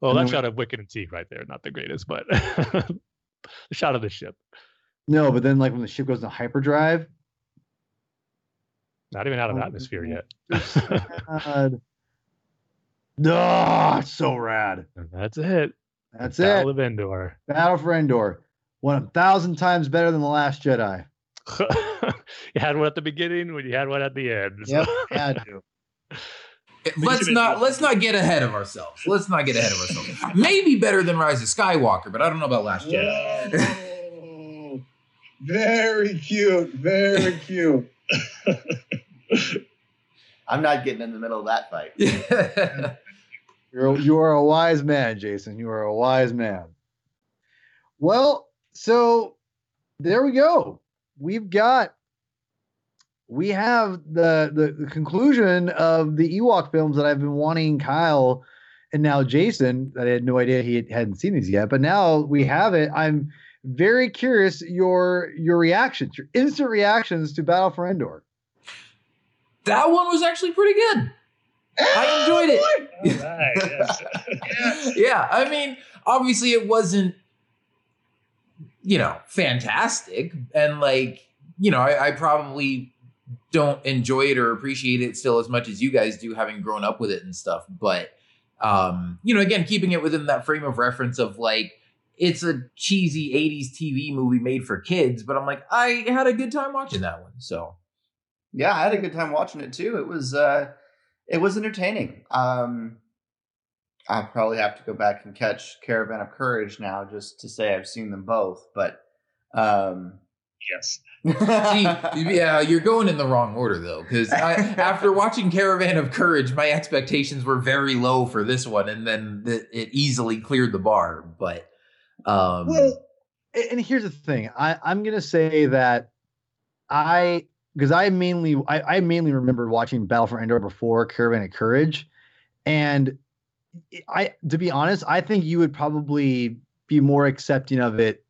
Well, that shot of Wicket and Teek right there, not the greatest, but the shot of the ship. no, but then like when the ship goes into hyperdrive, Not even out of Oh, atmosphere yet. God. No, it's so rad. That's it. That's Battle it. Battle of Endor. Battle for Endor. One a thousand times better than the Last Jedi. you had one at the beginning when you had one at the end. so- Yep, had to. Let's not let's not get ahead of ourselves. Let's not get ahead of ourselves. Maybe better than Rise of Skywalker, but I don't know about Last Jedi. Whoa. very cute. Very cute. I'm not getting in the middle of that fight. You're you are a wise man, Jason. You are a wise man. Well, so there we go. We've got we have the, the the conclusion of the Ewok films that I've been wanting Kyle and now Jason. That I had no idea he had, hadn't seen these yet, but now we have it. I'm very curious your your reactions, your instant reactions to Battle for Endor. that one was actually pretty good. I enjoyed it. All right, yeah, I mean, obviously it wasn't, you know, fantastic. And like, you know, I, I probably don't enjoy it or appreciate it still as much as you guys do, having grown up with it and stuff. But um, you know, again, keeping it within that frame of reference of like it's a cheesy 80s TV movie made for kids, but I'm like, I had a good time watching that one. So Yeah, I had a good time watching it too. It was uh it was entertaining. Um I'll probably have to go back and catch Caravan of Courage now just to say I've seen them both, but um Yes. See, yeah, you're going in the wrong order though, because after watching Caravan of Courage, my expectations were very low for this one, and then the, it easily cleared the bar. But um, Well, and here's the thing. I, I'm gonna say that I because I mainly I, I mainly remember watching Battle for Endor before Caravan of Courage, and I to be honest, I think you would probably be more accepting of it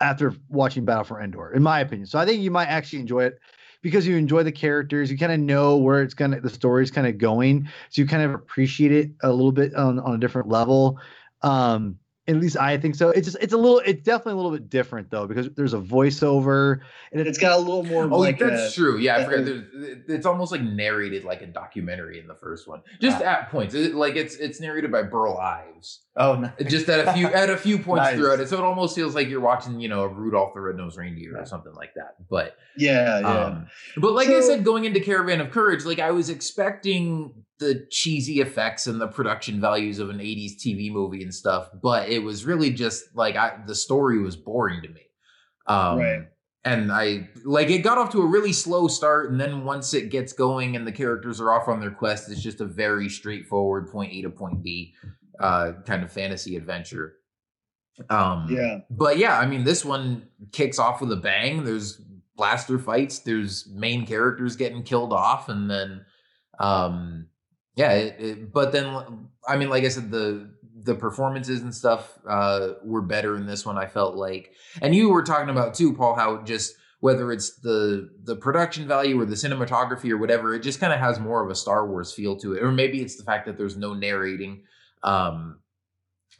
after watching Battle for Endor, in my opinion. So I think you might actually enjoy it because you enjoy the characters, you kind of know where it's gonna the story's kind of going, so you kind of appreciate it a little bit on, on a different level. Um, at least I think so. It's just it's a little it's definitely a little bit different though because there's a voiceover and It's got a little more oh, like that's a, true. Yeah, I forgot. There's, it's almost like narrated like a documentary in the first one, just at points. It, like it's it's narrated by Burl Ives, oh no. just at a few at a few points Nice. throughout it. So it almost feels like you're watching, you know, Rudolph the Red-Nosed Reindeer or something like that. But yeah, yeah. Um, but like I said, going into Caravan of Courage, like I was expecting the cheesy effects and the production values of an 80s TV movie and stuff, but it was really just like I the story was boring to me. Um Right. and I like it got off to a really slow start, and then once it gets going and the characters are off on their quest, it's just a very straightforward point A to point B uh kind of fantasy adventure. Um yeah. but yeah, I mean, this one kicks off with a bang. There's blaster fights. There's main characters getting killed off, and then, um, yeah. It, it, but then, I mean, like I said, the the performances and stuff uh, were better in this one. I felt like, and you were talking about too, Paul, how just whether it's the the production value or the cinematography or whatever, it just kind of has more of a Star Wars feel to it, or maybe it's the fact that there's no narrating. Um,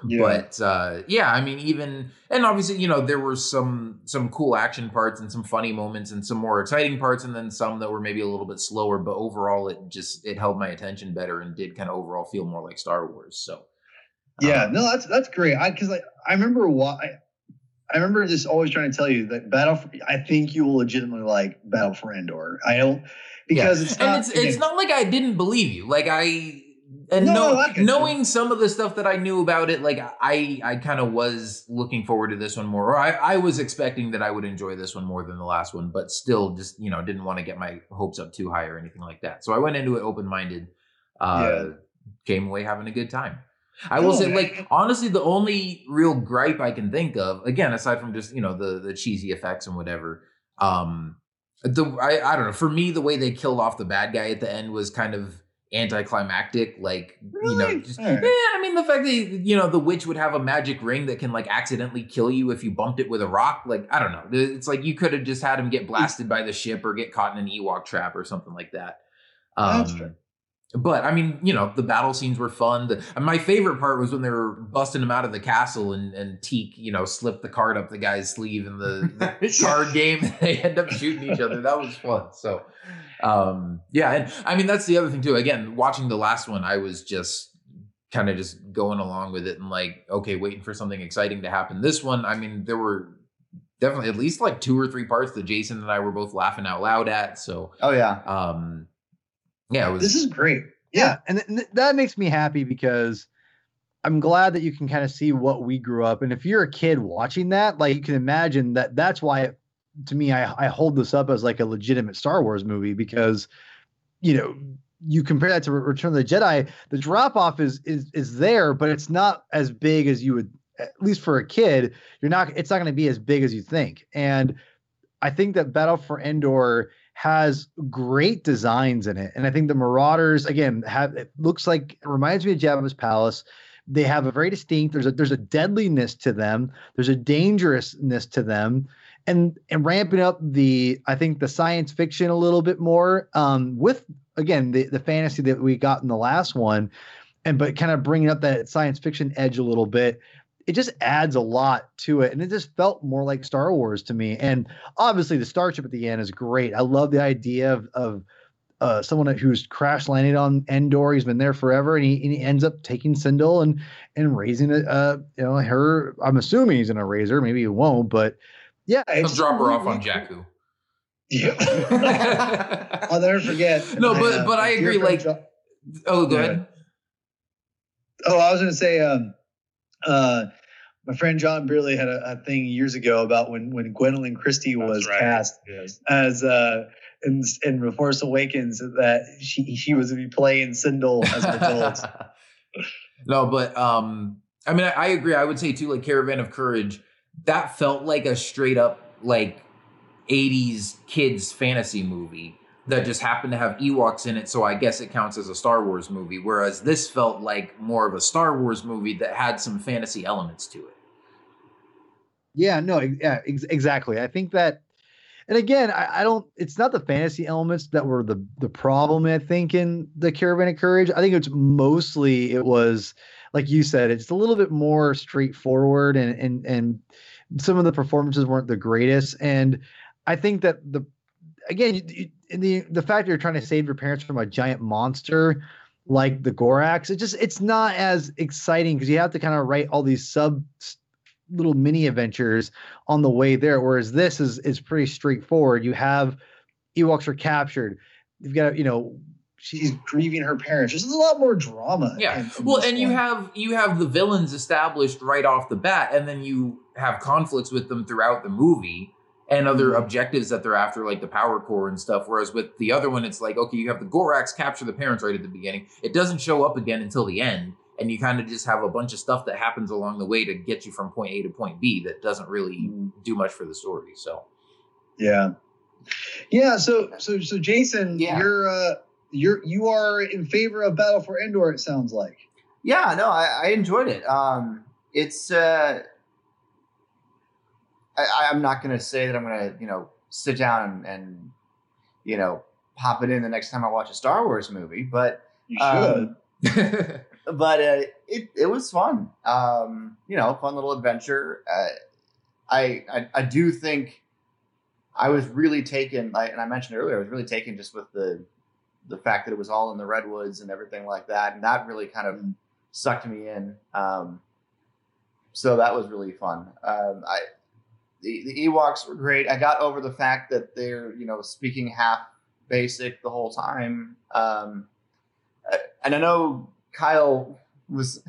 Yeah. but uh yeah i mean even and obviously you know there were some some cool action parts and some funny moments and some more exciting parts and then some that were maybe a little bit slower but overall it just it held my attention better and did kind of overall feel more like star wars so Yeah, um, no, that's that's great. I because like I remember why I remember just always trying to tell you that Battle. For, I think you will legitimately like Battle for Endor. I don't because yeah. it's and not. it's it's not like i didn't believe you like i and No, know, like knowing some of the stuff that I knew about it, like I, I kind of was looking forward to this one more. Or I, I was expecting that I would enjoy this one more than the last one, but still, just you know, didn't want to get my hopes up too high or anything like that. So I went into it open minded. Uh, Yeah. Came away having a good time. I will No, say, like honestly, the only real gripe I can think of, again, aside from just you know the the cheesy effects and whatever, um, the I, I don't know. For me, the way they killed off the bad guy at the end was kind of anticlimactic. Like you know, just, yeah. I mean, the fact that you know the witch would have a magic ring that can like accidentally kill you if you bumped it with a rock. Like I don't know. It's like you could have just had him get blasted by the ship or get caught in an Ewok trap or something like that. That's Um, fair. but I mean, you know, the battle scenes were fun. The, and my favorite part was when they were busting him out of the castle and and Teek, you know, slipped the card up the guy's sleeve in the, the card game. they end up shooting each other. That was fun. So, um, yeah, and I mean that's the other thing too. Again, watching the last one, I was just kind of just going along with it and like, okay, waiting for something exciting to happen. This one, I mean, there were definitely at least like two or three parts that Jason and I were both laughing out loud at. So, Oh yeah. um, yeah, it was. This is great. yeah, Yeah. and th- th- that makes me happy because i'm glad that you can kind of see what we grew up and if you're a kid watching that like you can imagine that that's why it, to me I, I hold this up as like a legitimate star wars movie because you know you compare that to return of the jedi the drop off is is is there but it's not as big as you would at least for a kid you're not it's not going to be as big as you think and i think that battle for endor has great designs in it. And I think the Marauders, again, have it looks like it reminds me of Jabba's palace. They have a very distinct, there's a there's a deadliness to them, there's a dangerousness to them. And and ramping up the I think the science fiction a little bit more um with again the, the fantasy that we got in the last one and but kind of bringing up that science fiction edge a little bit it just adds a lot to it and it just felt more like star wars to me and obviously the starship at the end is great i love the idea of of uh, someone who's crash landed on Endor. He's been there forever, and he, and he ends up taking Cindel and and raising a, you know, her. I'm assuming he's gonna raise her. Maybe he won't, but yeah, He'll drop her off on Jakku. Yeah. I'll never forget. No, my, but- uh, but I agree, like- Jo- Oh, go Yeah. ahead. Oh, I was going to say, um, uh, my friend John Brearley had a, a thing years ago about when when Gwendoline Christie was right. cast Yes. as uh, in in The Force Awakens that she she was to be playing Cindel as an adult. no, but um, I mean, I, I agree. I would say too, like Caravan of Courage, that felt like a straight up like '80s kids fantasy movie that just happened to have Ewoks in it. So I guess it counts as a Star Wars movie. Whereas this felt like more of a Star Wars movie that had some fantasy elements to it. Yeah, no, yeah, ex- exactly. I think that, and again, I, I don't. It's not the fantasy elements that were the the problem. I think in the Caravan of Courage, I think it's mostly it was like you said, it's a little bit more straightforward, and and and some of the performances weren't the greatest. And I think that the again, you, you, in the the fact that you're trying to save your parents from a giant monster like the Gorax, it just it's not as exciting because you have to kind of write all these sub little mini adventures on the way there. Whereas this is is pretty straightforward. You have Ewoks are captured. You've got you know She's grieving her parents. There's a lot more drama. Yeah. in- in Well, this and you have you have the villains established right off the bat, and then you have conflicts with them throughout the movie and other Mm-hmm. objectives that they're after, like the power core and stuff. Whereas with the other one, it's like, okay, you have the Gorax capture the parents right at the beginning. It doesn't show up again until the end. And you kind of just have a bunch of stuff that happens along the way to get you from point A to point B that doesn't really Mm. do much for the story. So Yeah. Yeah. So so so Jason, Yeah. you're uh you're you are in favor of Battle for Endor. It sounds like. Yeah, no, I, I enjoyed it. Um, it's uh, I, I'm not going to say that I'm going to you know sit down and, and you know pop it in the next time I watch a Star Wars movie, but You should. um, but uh, it it was fun. Um, you know, fun little adventure. Uh, I, I I do think I was really taken, I, and I mentioned earlier, I was really taken just with the the fact that it was all in the redwoods and everything like that, and that really kind of sucked me in. Um, so that was really fun. Um, I the the Ewoks were great. I got over the fact that they're you know speaking half basic the whole time. Um, and I know Kyle was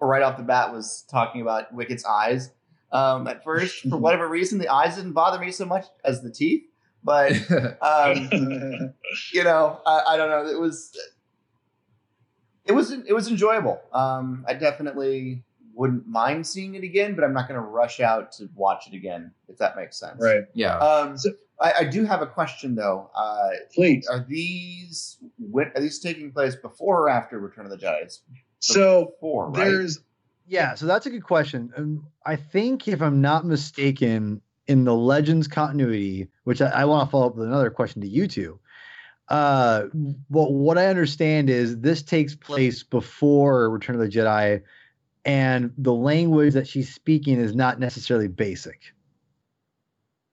right off the bat was talking about Wicket's eyes. Um, at first, for whatever reason, the eyes didn't bother me so much as the teeth. But um, you know, I, I don't know. It was it was it was enjoyable. Um, I definitely wouldn't mind seeing it again, but I'm not going to rush out to watch it again. If that makes sense, right. yeah. Um, So- I, I do have a question though. Uh, Please. are these when, are these taking place before or after Return of the Jedi? It's So before, right? there's Yeah, so that's a good question. Um, I think, if I'm not mistaken, in the Legends continuity, which I, I want to follow up with another question to you two. Uh, well, what I understand is this takes place before Return of the Jedi, and the language that she's speaking is not necessarily basic.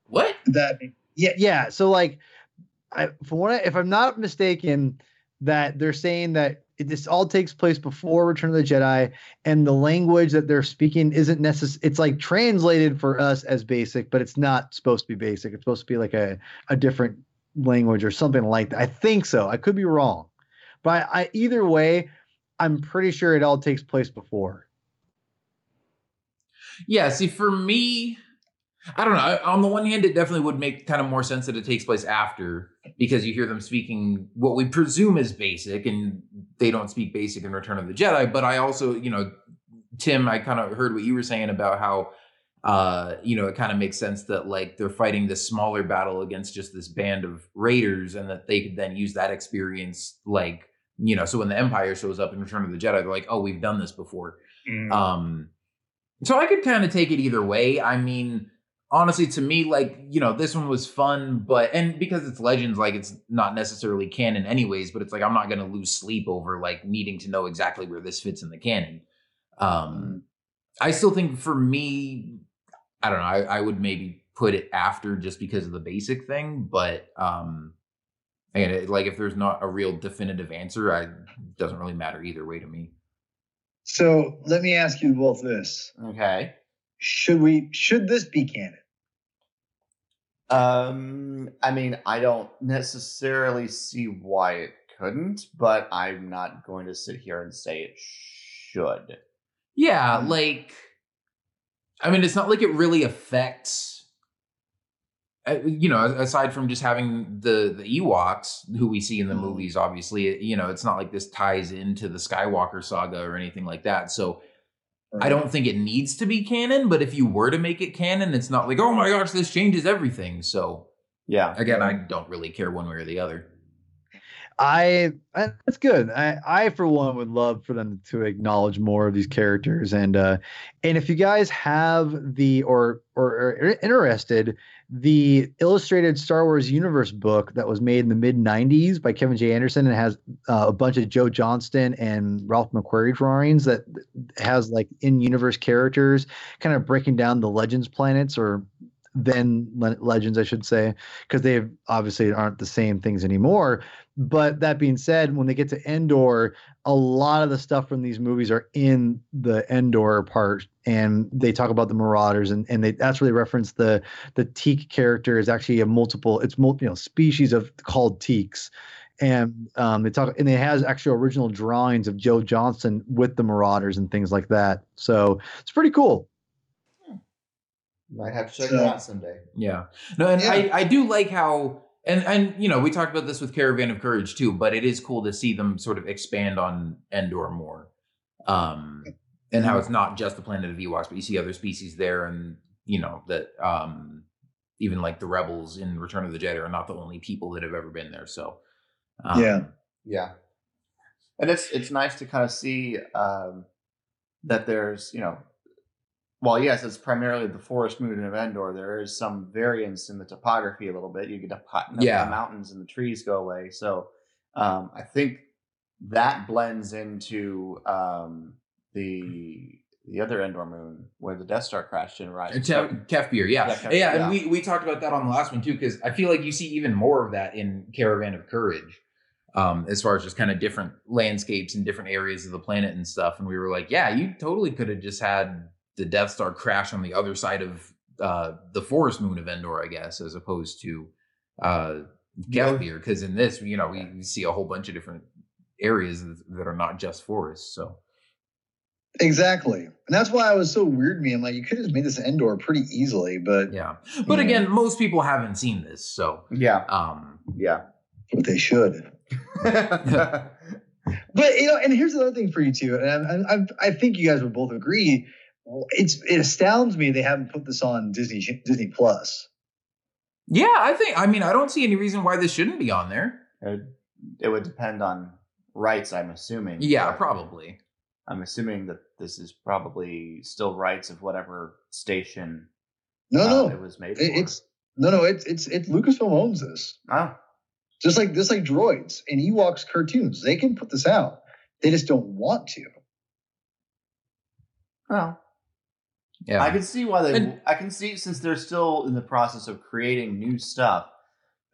what? that. Yeah, yeah. So like, I from what I, if I'm not mistaken, that they're saying that it, this all takes place before Return of the Jedi, and the language that they're speaking isn't necessary. It's like translated for us as basic, but it's not supposed to be basic. It's supposed to be like a a different language or something like that. I think so. I could be wrong, but I, I either way, I'm pretty sure it all takes place before. Yeah, see, for me, I don't know. I- On the one hand, it definitely would make kind of more sense that it takes place after because you hear them speaking what we presume is basic, and they don't speak basic in Return of the Jedi. But I also, you know, Tim, I kind of heard what you were saying about how, uh, you know, it kind of makes sense that like they're fighting this smaller battle against just this band of raiders, and that they could then use that experience, like, you know, so when the Empire shows up in Return of the Jedi, they're like, oh, we've done this before. Mm. Um, so I could kind of take it either way. I mean, honestly, to me, like you know, this one was fun, but and because it's Legends, like it's not necessarily canon, anyways. But it's like I'm not going to lose sleep over like needing to know exactly where this fits in the canon. Um, I still think for me, I don't know. I, I would maybe put it after just because of the basic thing, but um, And it, like if there's not a real definitive answer, I it doesn't really matter either way to me. So let me ask you both this: Okay. Should we? Should this be canon? Um, I mean, I don't necessarily see why it couldn't, but I'm not going to sit here and say it should. Yeah, like I mean, it's not like it really affects. You know, aside from just having the the Ewoks, who we see in the Mhm. movies, obviously, you know, it's not like this ties into the Skywalker saga or anything like that. So I don't think it needs to be canon. But if you were to make it canon, it's not like, oh my gosh, this changes everything. So Yeah. again, I don't really care one way or the other. I and that's good. I, I for one would love for them to acknowledge more of these characters and uh and if you guys have the or or are interested, the illustrated Star Wars universe book that was made in the mid 90s by Kevin J. Anderson and has uh, a bunch of Joe Johnston and Ralph McQuarrie drawings that has like in universe characters kind of breaking down the legends planets or then le- legends I should say because they obviously aren't the same things anymore but that being said, when they get to Endor, a lot of the stuff from these movies are in the Endor part, and they talk about the Marauders, and, and they that's where they reference the the Teek character is actually a multiple, it's multi, you know, species of called Teeks, and um, they talk, and it has actual original drawings of Joe Johnston with the Marauders and things like that. So it's pretty cool. Might have to check So- it out someday. Yeah. No, and Yeah. I, I do like how and and you know, we talked about this with Caravan of Courage too, but it is cool to see them sort of expand on Endor more. Um and how it's not just the planet of Ewoks, but you see other species there and you know, that um even like the rebels in Return of the Jedi are not the only people that have ever been there. So um, Yeah. Yeah. And it's it's nice to kind of see um, that there's, you know, well, yes, it's primarily the forest moon of Endor. There is some variance in the topography a little bit. You get to pot- the Yeah. mountains and the trees go away. So um, I think that blends into um, the the other Endor moon where the Death Star crashed in Rise. of Kef, Kef yeah, Yeah, yeah, and yeah. we we talked about that on the last one too, because I feel like you see even more of that in Caravan of Courage, um, as far as just kind of different landscapes and different areas of the planet and stuff. And we were like, yeah, you totally could have just had the Death Star crash on the other side of uh, the forest moon of Endor, I guess, as opposed to uh, Yeah. Because in this, you know, we, we see a whole bunch of different areas that are not just forests. So Exactly. And that's why I was so weird me. I'm like, you could have made this Endor pretty easily, but yeah, but Yeah. again, most people haven't seen this, so Yeah. um, Yeah. but they should. But you know, and here's another thing for you too, and I, I, I think you guys would both agree. It's it astounds me they haven't put this on Disney Disney Plus. Yeah, I think. I mean, I don't see any reason why this shouldn't be on there. it, it would depend on rights, I'm assuming. Yeah, probably. I'm assuming that this is probably still rights of whatever station No, uh, no, it was made it- for. it's no, no. It's it's it's Lucasfilm owns this. oh, Just like just like droids and Ewoks cartoons, they can put this out. They just don't want to. well, Yeah, I can see why they. And- I can see since they're still in the process of creating new stuff.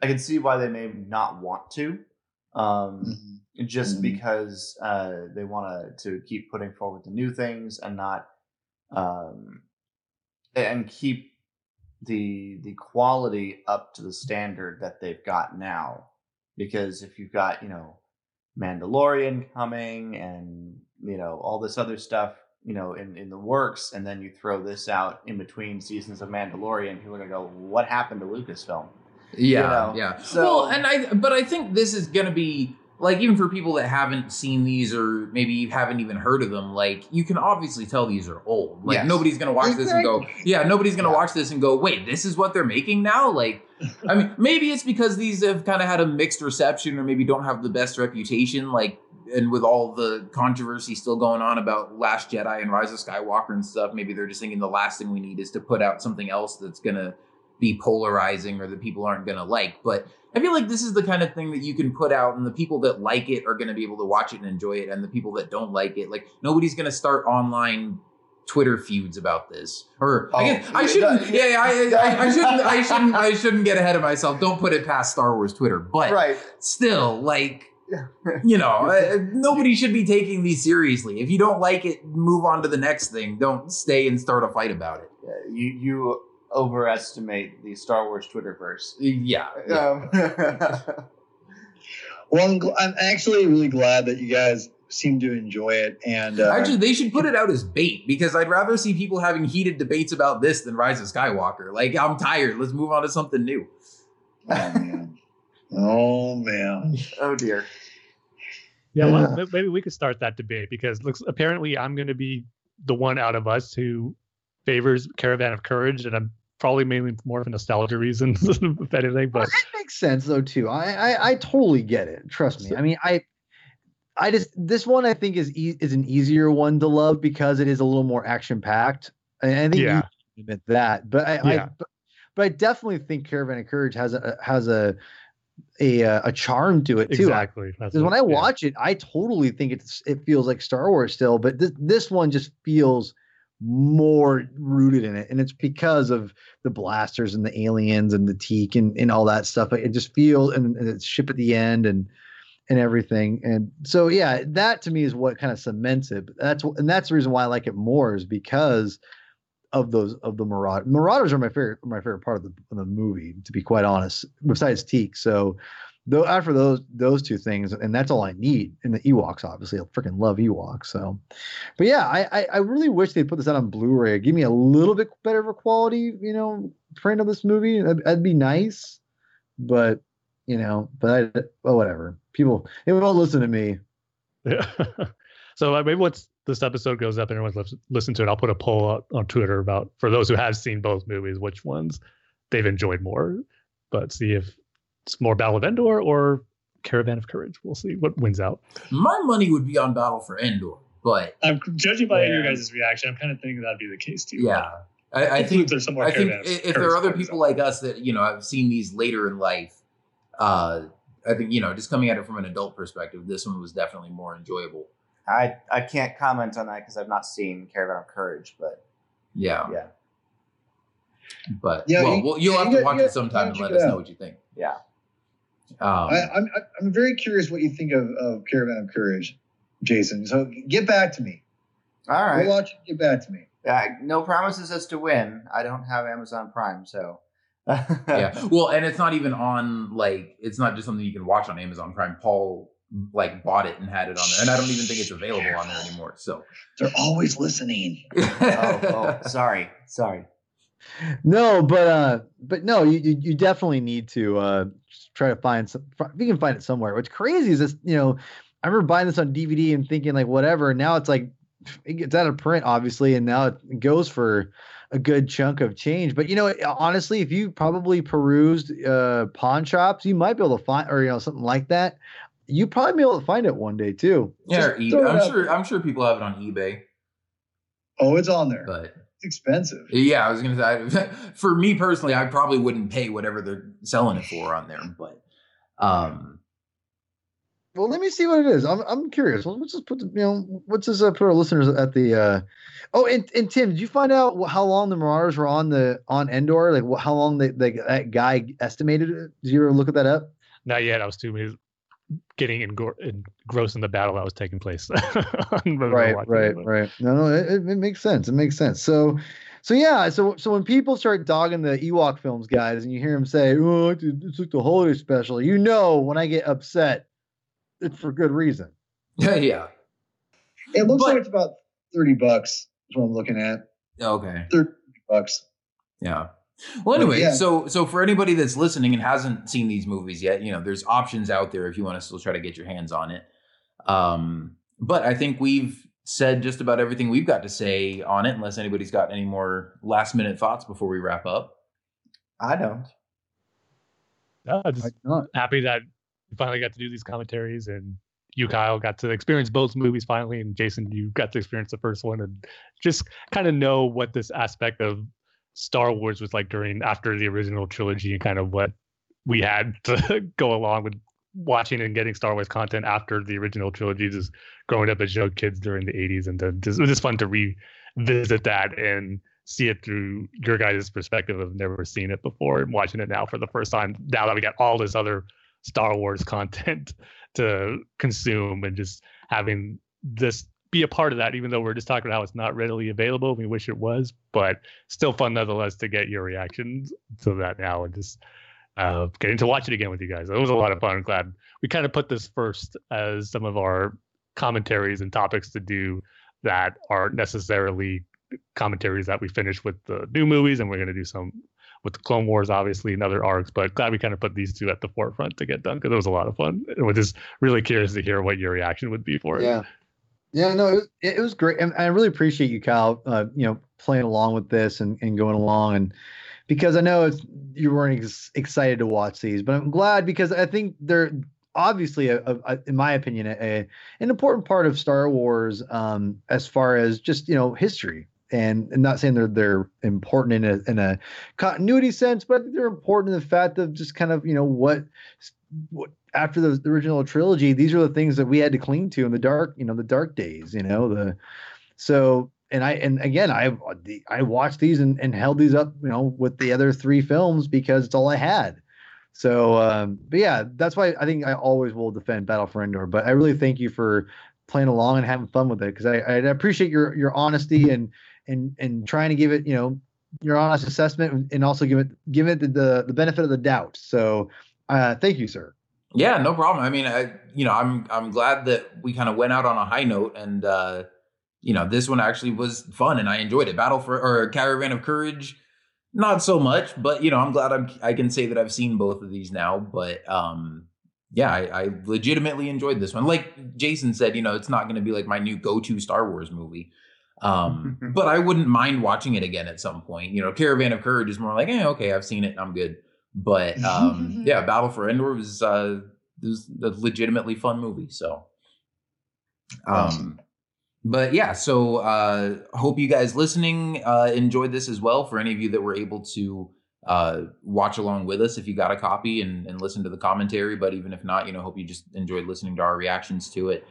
I can see why they may not want to, um, just Mhm. because uh, they want to to keep putting forward the new things and not, um, and keep the the quality up to the standard that they've got now. Because if you've got you know Mandalorian coming and you know all this other stuff you know in in the works and then you throw this out in between seasons of Mandalorian people are going to go what happened to Lucasfilm yeah, know, yeah. so- well, and I, but I think this is gonna be like even for people that haven't seen these or maybe you haven't even heard of them. Like you can obviously tell these are old. Like Yes. nobody's gonna watch this and go, yeah, nobody's gonna Yeah. watch this and go, wait, this is what they're making now. Like, I mean, maybe it's because these have kind of had a mixed reception or maybe don't have the best reputation. Like, and with all the controversy still going on about Last Jedi and Rise of Skywalker and stuff, maybe they're just thinking the last thing we need is to put out something else that's gonna be polarizing or that people aren't gonna like. But I feel like this is the kind of thing that you can put out, and the people that like it are going to be able to watch it and enjoy it, and the people that don't like it, like nobody's going to start online Twitter feuds about this. Or Oh, I, guess, I shouldn't. Yeah, yeah, I, I, I shouldn't. I shouldn't. I shouldn't get ahead of myself. Don't put it past Star Wars Twitter. But right. still, like, you know, uh, nobody should be taking these seriously. If you don't like it, move on to the next thing. Don't stay and start a fight about it. Yeah, You you overestimate the Star Wars Twitterverse. Yeah. yeah. Um, Well, I'm, gl- I'm actually really glad that you guys seem to enjoy it. And uh, Actually, they should put it out as bait because I'd rather see people having heated debates about this than Rise of Skywalker. Like, I'm tired. Let's move on to something new. oh man, oh man. oh dear. Yeah, Yeah. well, maybe we could start that debate because looks apparently I'm going to be the one out of us who favors Caravan of Courage, and I'm probably mainly more for nostalgia reasons, if anything. But That makes sense though too. I, I I totally get it. Trust me. I mean, I I just this one I think is e- is an easier one to love because it is a little more action packed. And I think Yeah. you admit that. But I, I but, but I definitely think Caravan of Courage has a has a a uh, a charm to it too. exactly, Because when I yeah. watch it, I totally think it's it feels like Star Wars still, but this this one just feels more rooted in it, and it's because of the blasters and the aliens and the Teek and, and all that stuff. It just feels and, and it's ship at the end and and everything, and so yeah, that to me is what kind of cements it. But That's and that's the reason why I like it more is because of those of the Marauders. Marauders are my favorite my favorite part of the of the movie, to be quite honest. Besides Teek, so though after those those two things, and that's all I need. And the Ewoks, obviously, I freaking love Ewoks. So, but yeah, I, I I really wish they put this out on Blu-ray. Give me a little bit better of a quality, you know, print of this movie. That'd, that'd be nice. But you know, but I, well, whatever. People, they won't listen to me. Yeah. so uh, maybe once this episode goes up and everyone's lis- listened to it, I'll put a poll out on Twitter about for those who have seen both movies, which ones they've enjoyed more. But see if it's more Battle of Endor or Caravan of Courage. We'll see what wins out. My money would be on Battle for Endor, but I'm judging by your Yeah. guys' reaction. I'm kind of thinking that'd be the case too. yeah, I, I think there's some more I think Caravan if there are other people like us that you know I've seen these later in life, uh, I think you know just coming at it from an adult perspective, this one was definitely more enjoyable. I I can't comment on that because I've not seen Caravan of Courage, but Yeah, yeah, but Yeah, well, you- well, you'll yeah, have to watch you it sometime and let us it know what you think. yeah. Um, I, I'm I'm very curious what you think of, of Caravan of Courage, Jason. So get back to me. All right. Go right. watch it. Get back to me. Uh, no promises as to when. I don't have Amazon Prime, so yeah, well, and it's not even on like it's not just something you can watch on Amazon Prime. Paul like bought it and had it on there, and I don't even think it's available on there anymore. So, They're always listening. oh, oh, sorry, sorry. No, but uh, but no, you you, you definitely need to uh try to find some. If you can find it somewhere. What's crazy is this, you know, I remember buying this on DVD and thinking like whatever. And now it's like it gets out of print, obviously, and now it goes for a good chunk of change. But you know, honestly, if you probably perused uh pawn shops, you might be able to find or you know something like that. You probably be able to find it one day too. yeah, or eBay. I'm out sure. I'm sure people have it on eBay, Oh, it's on there. but It's expensive. yeah, I was gonna say for me personally, I probably wouldn't pay whatever they're selling it for on there. But um, Well, let me see what it is. I'm I'm curious. Well, let's just put the, you know what's this uh, put our listeners at the. uh Oh, and, and Tim, did you find out how long the Marauders were on the on Endor? Like how long they, they that guy estimated it? Did you ever look at that up? Not yet. I was too busy getting engor- engrossed in the battle that was taking place. on the right watch. right right no no it, it it makes sense it makes sense so so yeah so so when people start dogging the ewok films guys and you hear them say oh it's, it's like the holiday special you know when i get upset it's for good reason yeah, It looks But- like it's about thirty bucks. Is what I'm looking at. okay. Thirty bucks. Yeah. Well, anyway, Yeah. so so for anybody that's listening and hasn't seen these movies yet, you know, there's options out there if you want to still try to get your hands on it. Um, but I think we've said just about everything we've got to say on it, unless anybody's got any more last minute thoughts before we wrap up. I don't. Yeah, I just not happy that we finally got to do these commentaries and you Kyle got to experience both movies finally and Jason you got to experience the first one and just kind of know what this aspect of Star Wars was like during after the original trilogy and kind of what we had to go along with watching and getting Star Wars content after the original trilogy, just growing up as young kids during the 80s. And then just, it was just fun to revisit that and see it through your guys' perspective of never seen it before and watching it now for the first time. Now that we got all this other Star Wars content to consume and just having this be a part of that, even though we're just talking about how it's not readily available. We wish it was, but still fun nonetheless to get your reactions to that now and just uh, getting to watch it again with you guys. It was a lot of fun. I'm glad we kind of put this first as some of our commentaries and topics to do that aren't necessarily commentaries that we finish with the new movies, and we're going to do some with the Clone Wars, obviously, and other arcs. But glad we kind of put these two at the forefront to get done because it was a lot of fun. And we're just really curious to hear what your reaction would be for it. Yeah. Yeah, no, it was, it was great, and I really appreciate you, Kyle. Uh, you know, playing along with this and, and going along, and because I know you weren't ex- excited to watch these, but I'm glad because I think they're obviously, a, a, in my opinion, a, an important part of Star Wars um, as far as just you know history. And, not saying they're they're important in a in a continuity sense, but I think they're important in the fact of just kind of you know what what after the, the, original trilogy, these are the things that we had to cling to in the dark, you know, the dark days, you know, the so and I and again I I watched these and, and held these up, you know, with the other three films because it's all I had. So um, but yeah, that's why I think I always will defend Battle for Endor. But I really thank you for playing along and having fun with it because I, I appreciate your your honesty and and and trying to give it, you know, your honest assessment and also give it give it the the benefit of the doubt. So uh, thank you, sir. Yeah, no problem. I mean, I, you know, I'm I'm glad that we kind of went out on a high note, and uh, you know, this one actually was fun, and I enjoyed it. Battle for or Caravan of Courage, not so much, but you know, I'm glad I'm I can say that I've seen both of these now. But um, yeah, I, I legitimately enjoyed this one. Like Jason said, you know, it's not going to be like my new go-to Star Wars movie. Um, but I wouldn't mind watching it again at some point. You know, Caravan of Courage is more like, eh, okay, I've seen it, I'm good. But um, yeah, Battle for Endor was uh, was a legitimately fun movie. So, um, but yeah, so uh, hope you guys listening uh, enjoyed this as well. For any of you that were able to uh, watch along with us, if you got a copy and, and listen to the commentary, but even if not, you know, hope you just enjoyed listening to our reactions to it.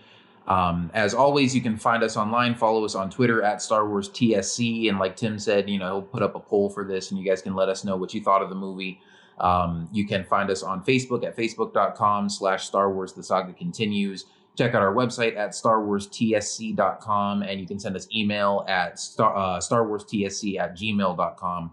Um, as always, you can find us online. Follow us on Twitter at Star Wars TSC, and like Tim said, you know, he'll put up a poll for this, and you guys can let us know what you thought of the movie. Um, you can find us on Facebook at facebook.com slash Star Wars The Saga Continues. Check out our website at starwarstsc.com and you can send us email at star, uh, starwarstsc at gmail.com.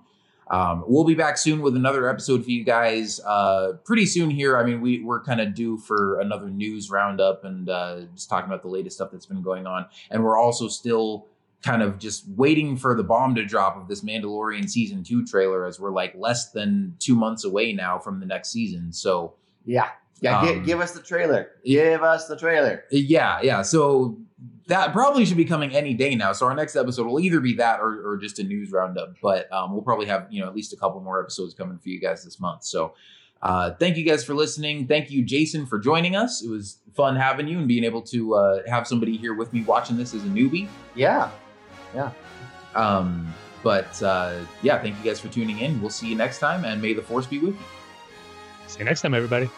Um, we'll be back soon with another episode for you guys uh, pretty soon here. I mean, we, we're kind of due for another news roundup and uh, just talking about the latest stuff that's been going on. And we're also still kind of just waiting for the bomb to drop of this Mandalorian season two trailer as we're like less than two months away now from the next season. So yeah, yeah, um, give, give, us the trailer. Give us the trailer. Yeah, yeah. So that probably should be coming any day now. So our next episode will either be that or, or just a news roundup. But um, we'll probably have you know at least a couple more episodes coming for you guys this month. So. Uh, thank you guys for listening. Thank you, Jason, for joining us. It was fun having you and being able to uh, have somebody here with me watching this as a newbie. Yeah, yeah. Um, but uh, yeah, thank you guys for tuning in. We'll see you next time, and may the force be with you. See you next time, everybody.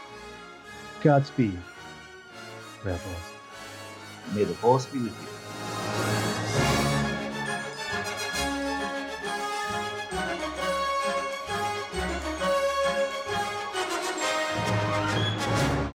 Godspeed. May the force be with you.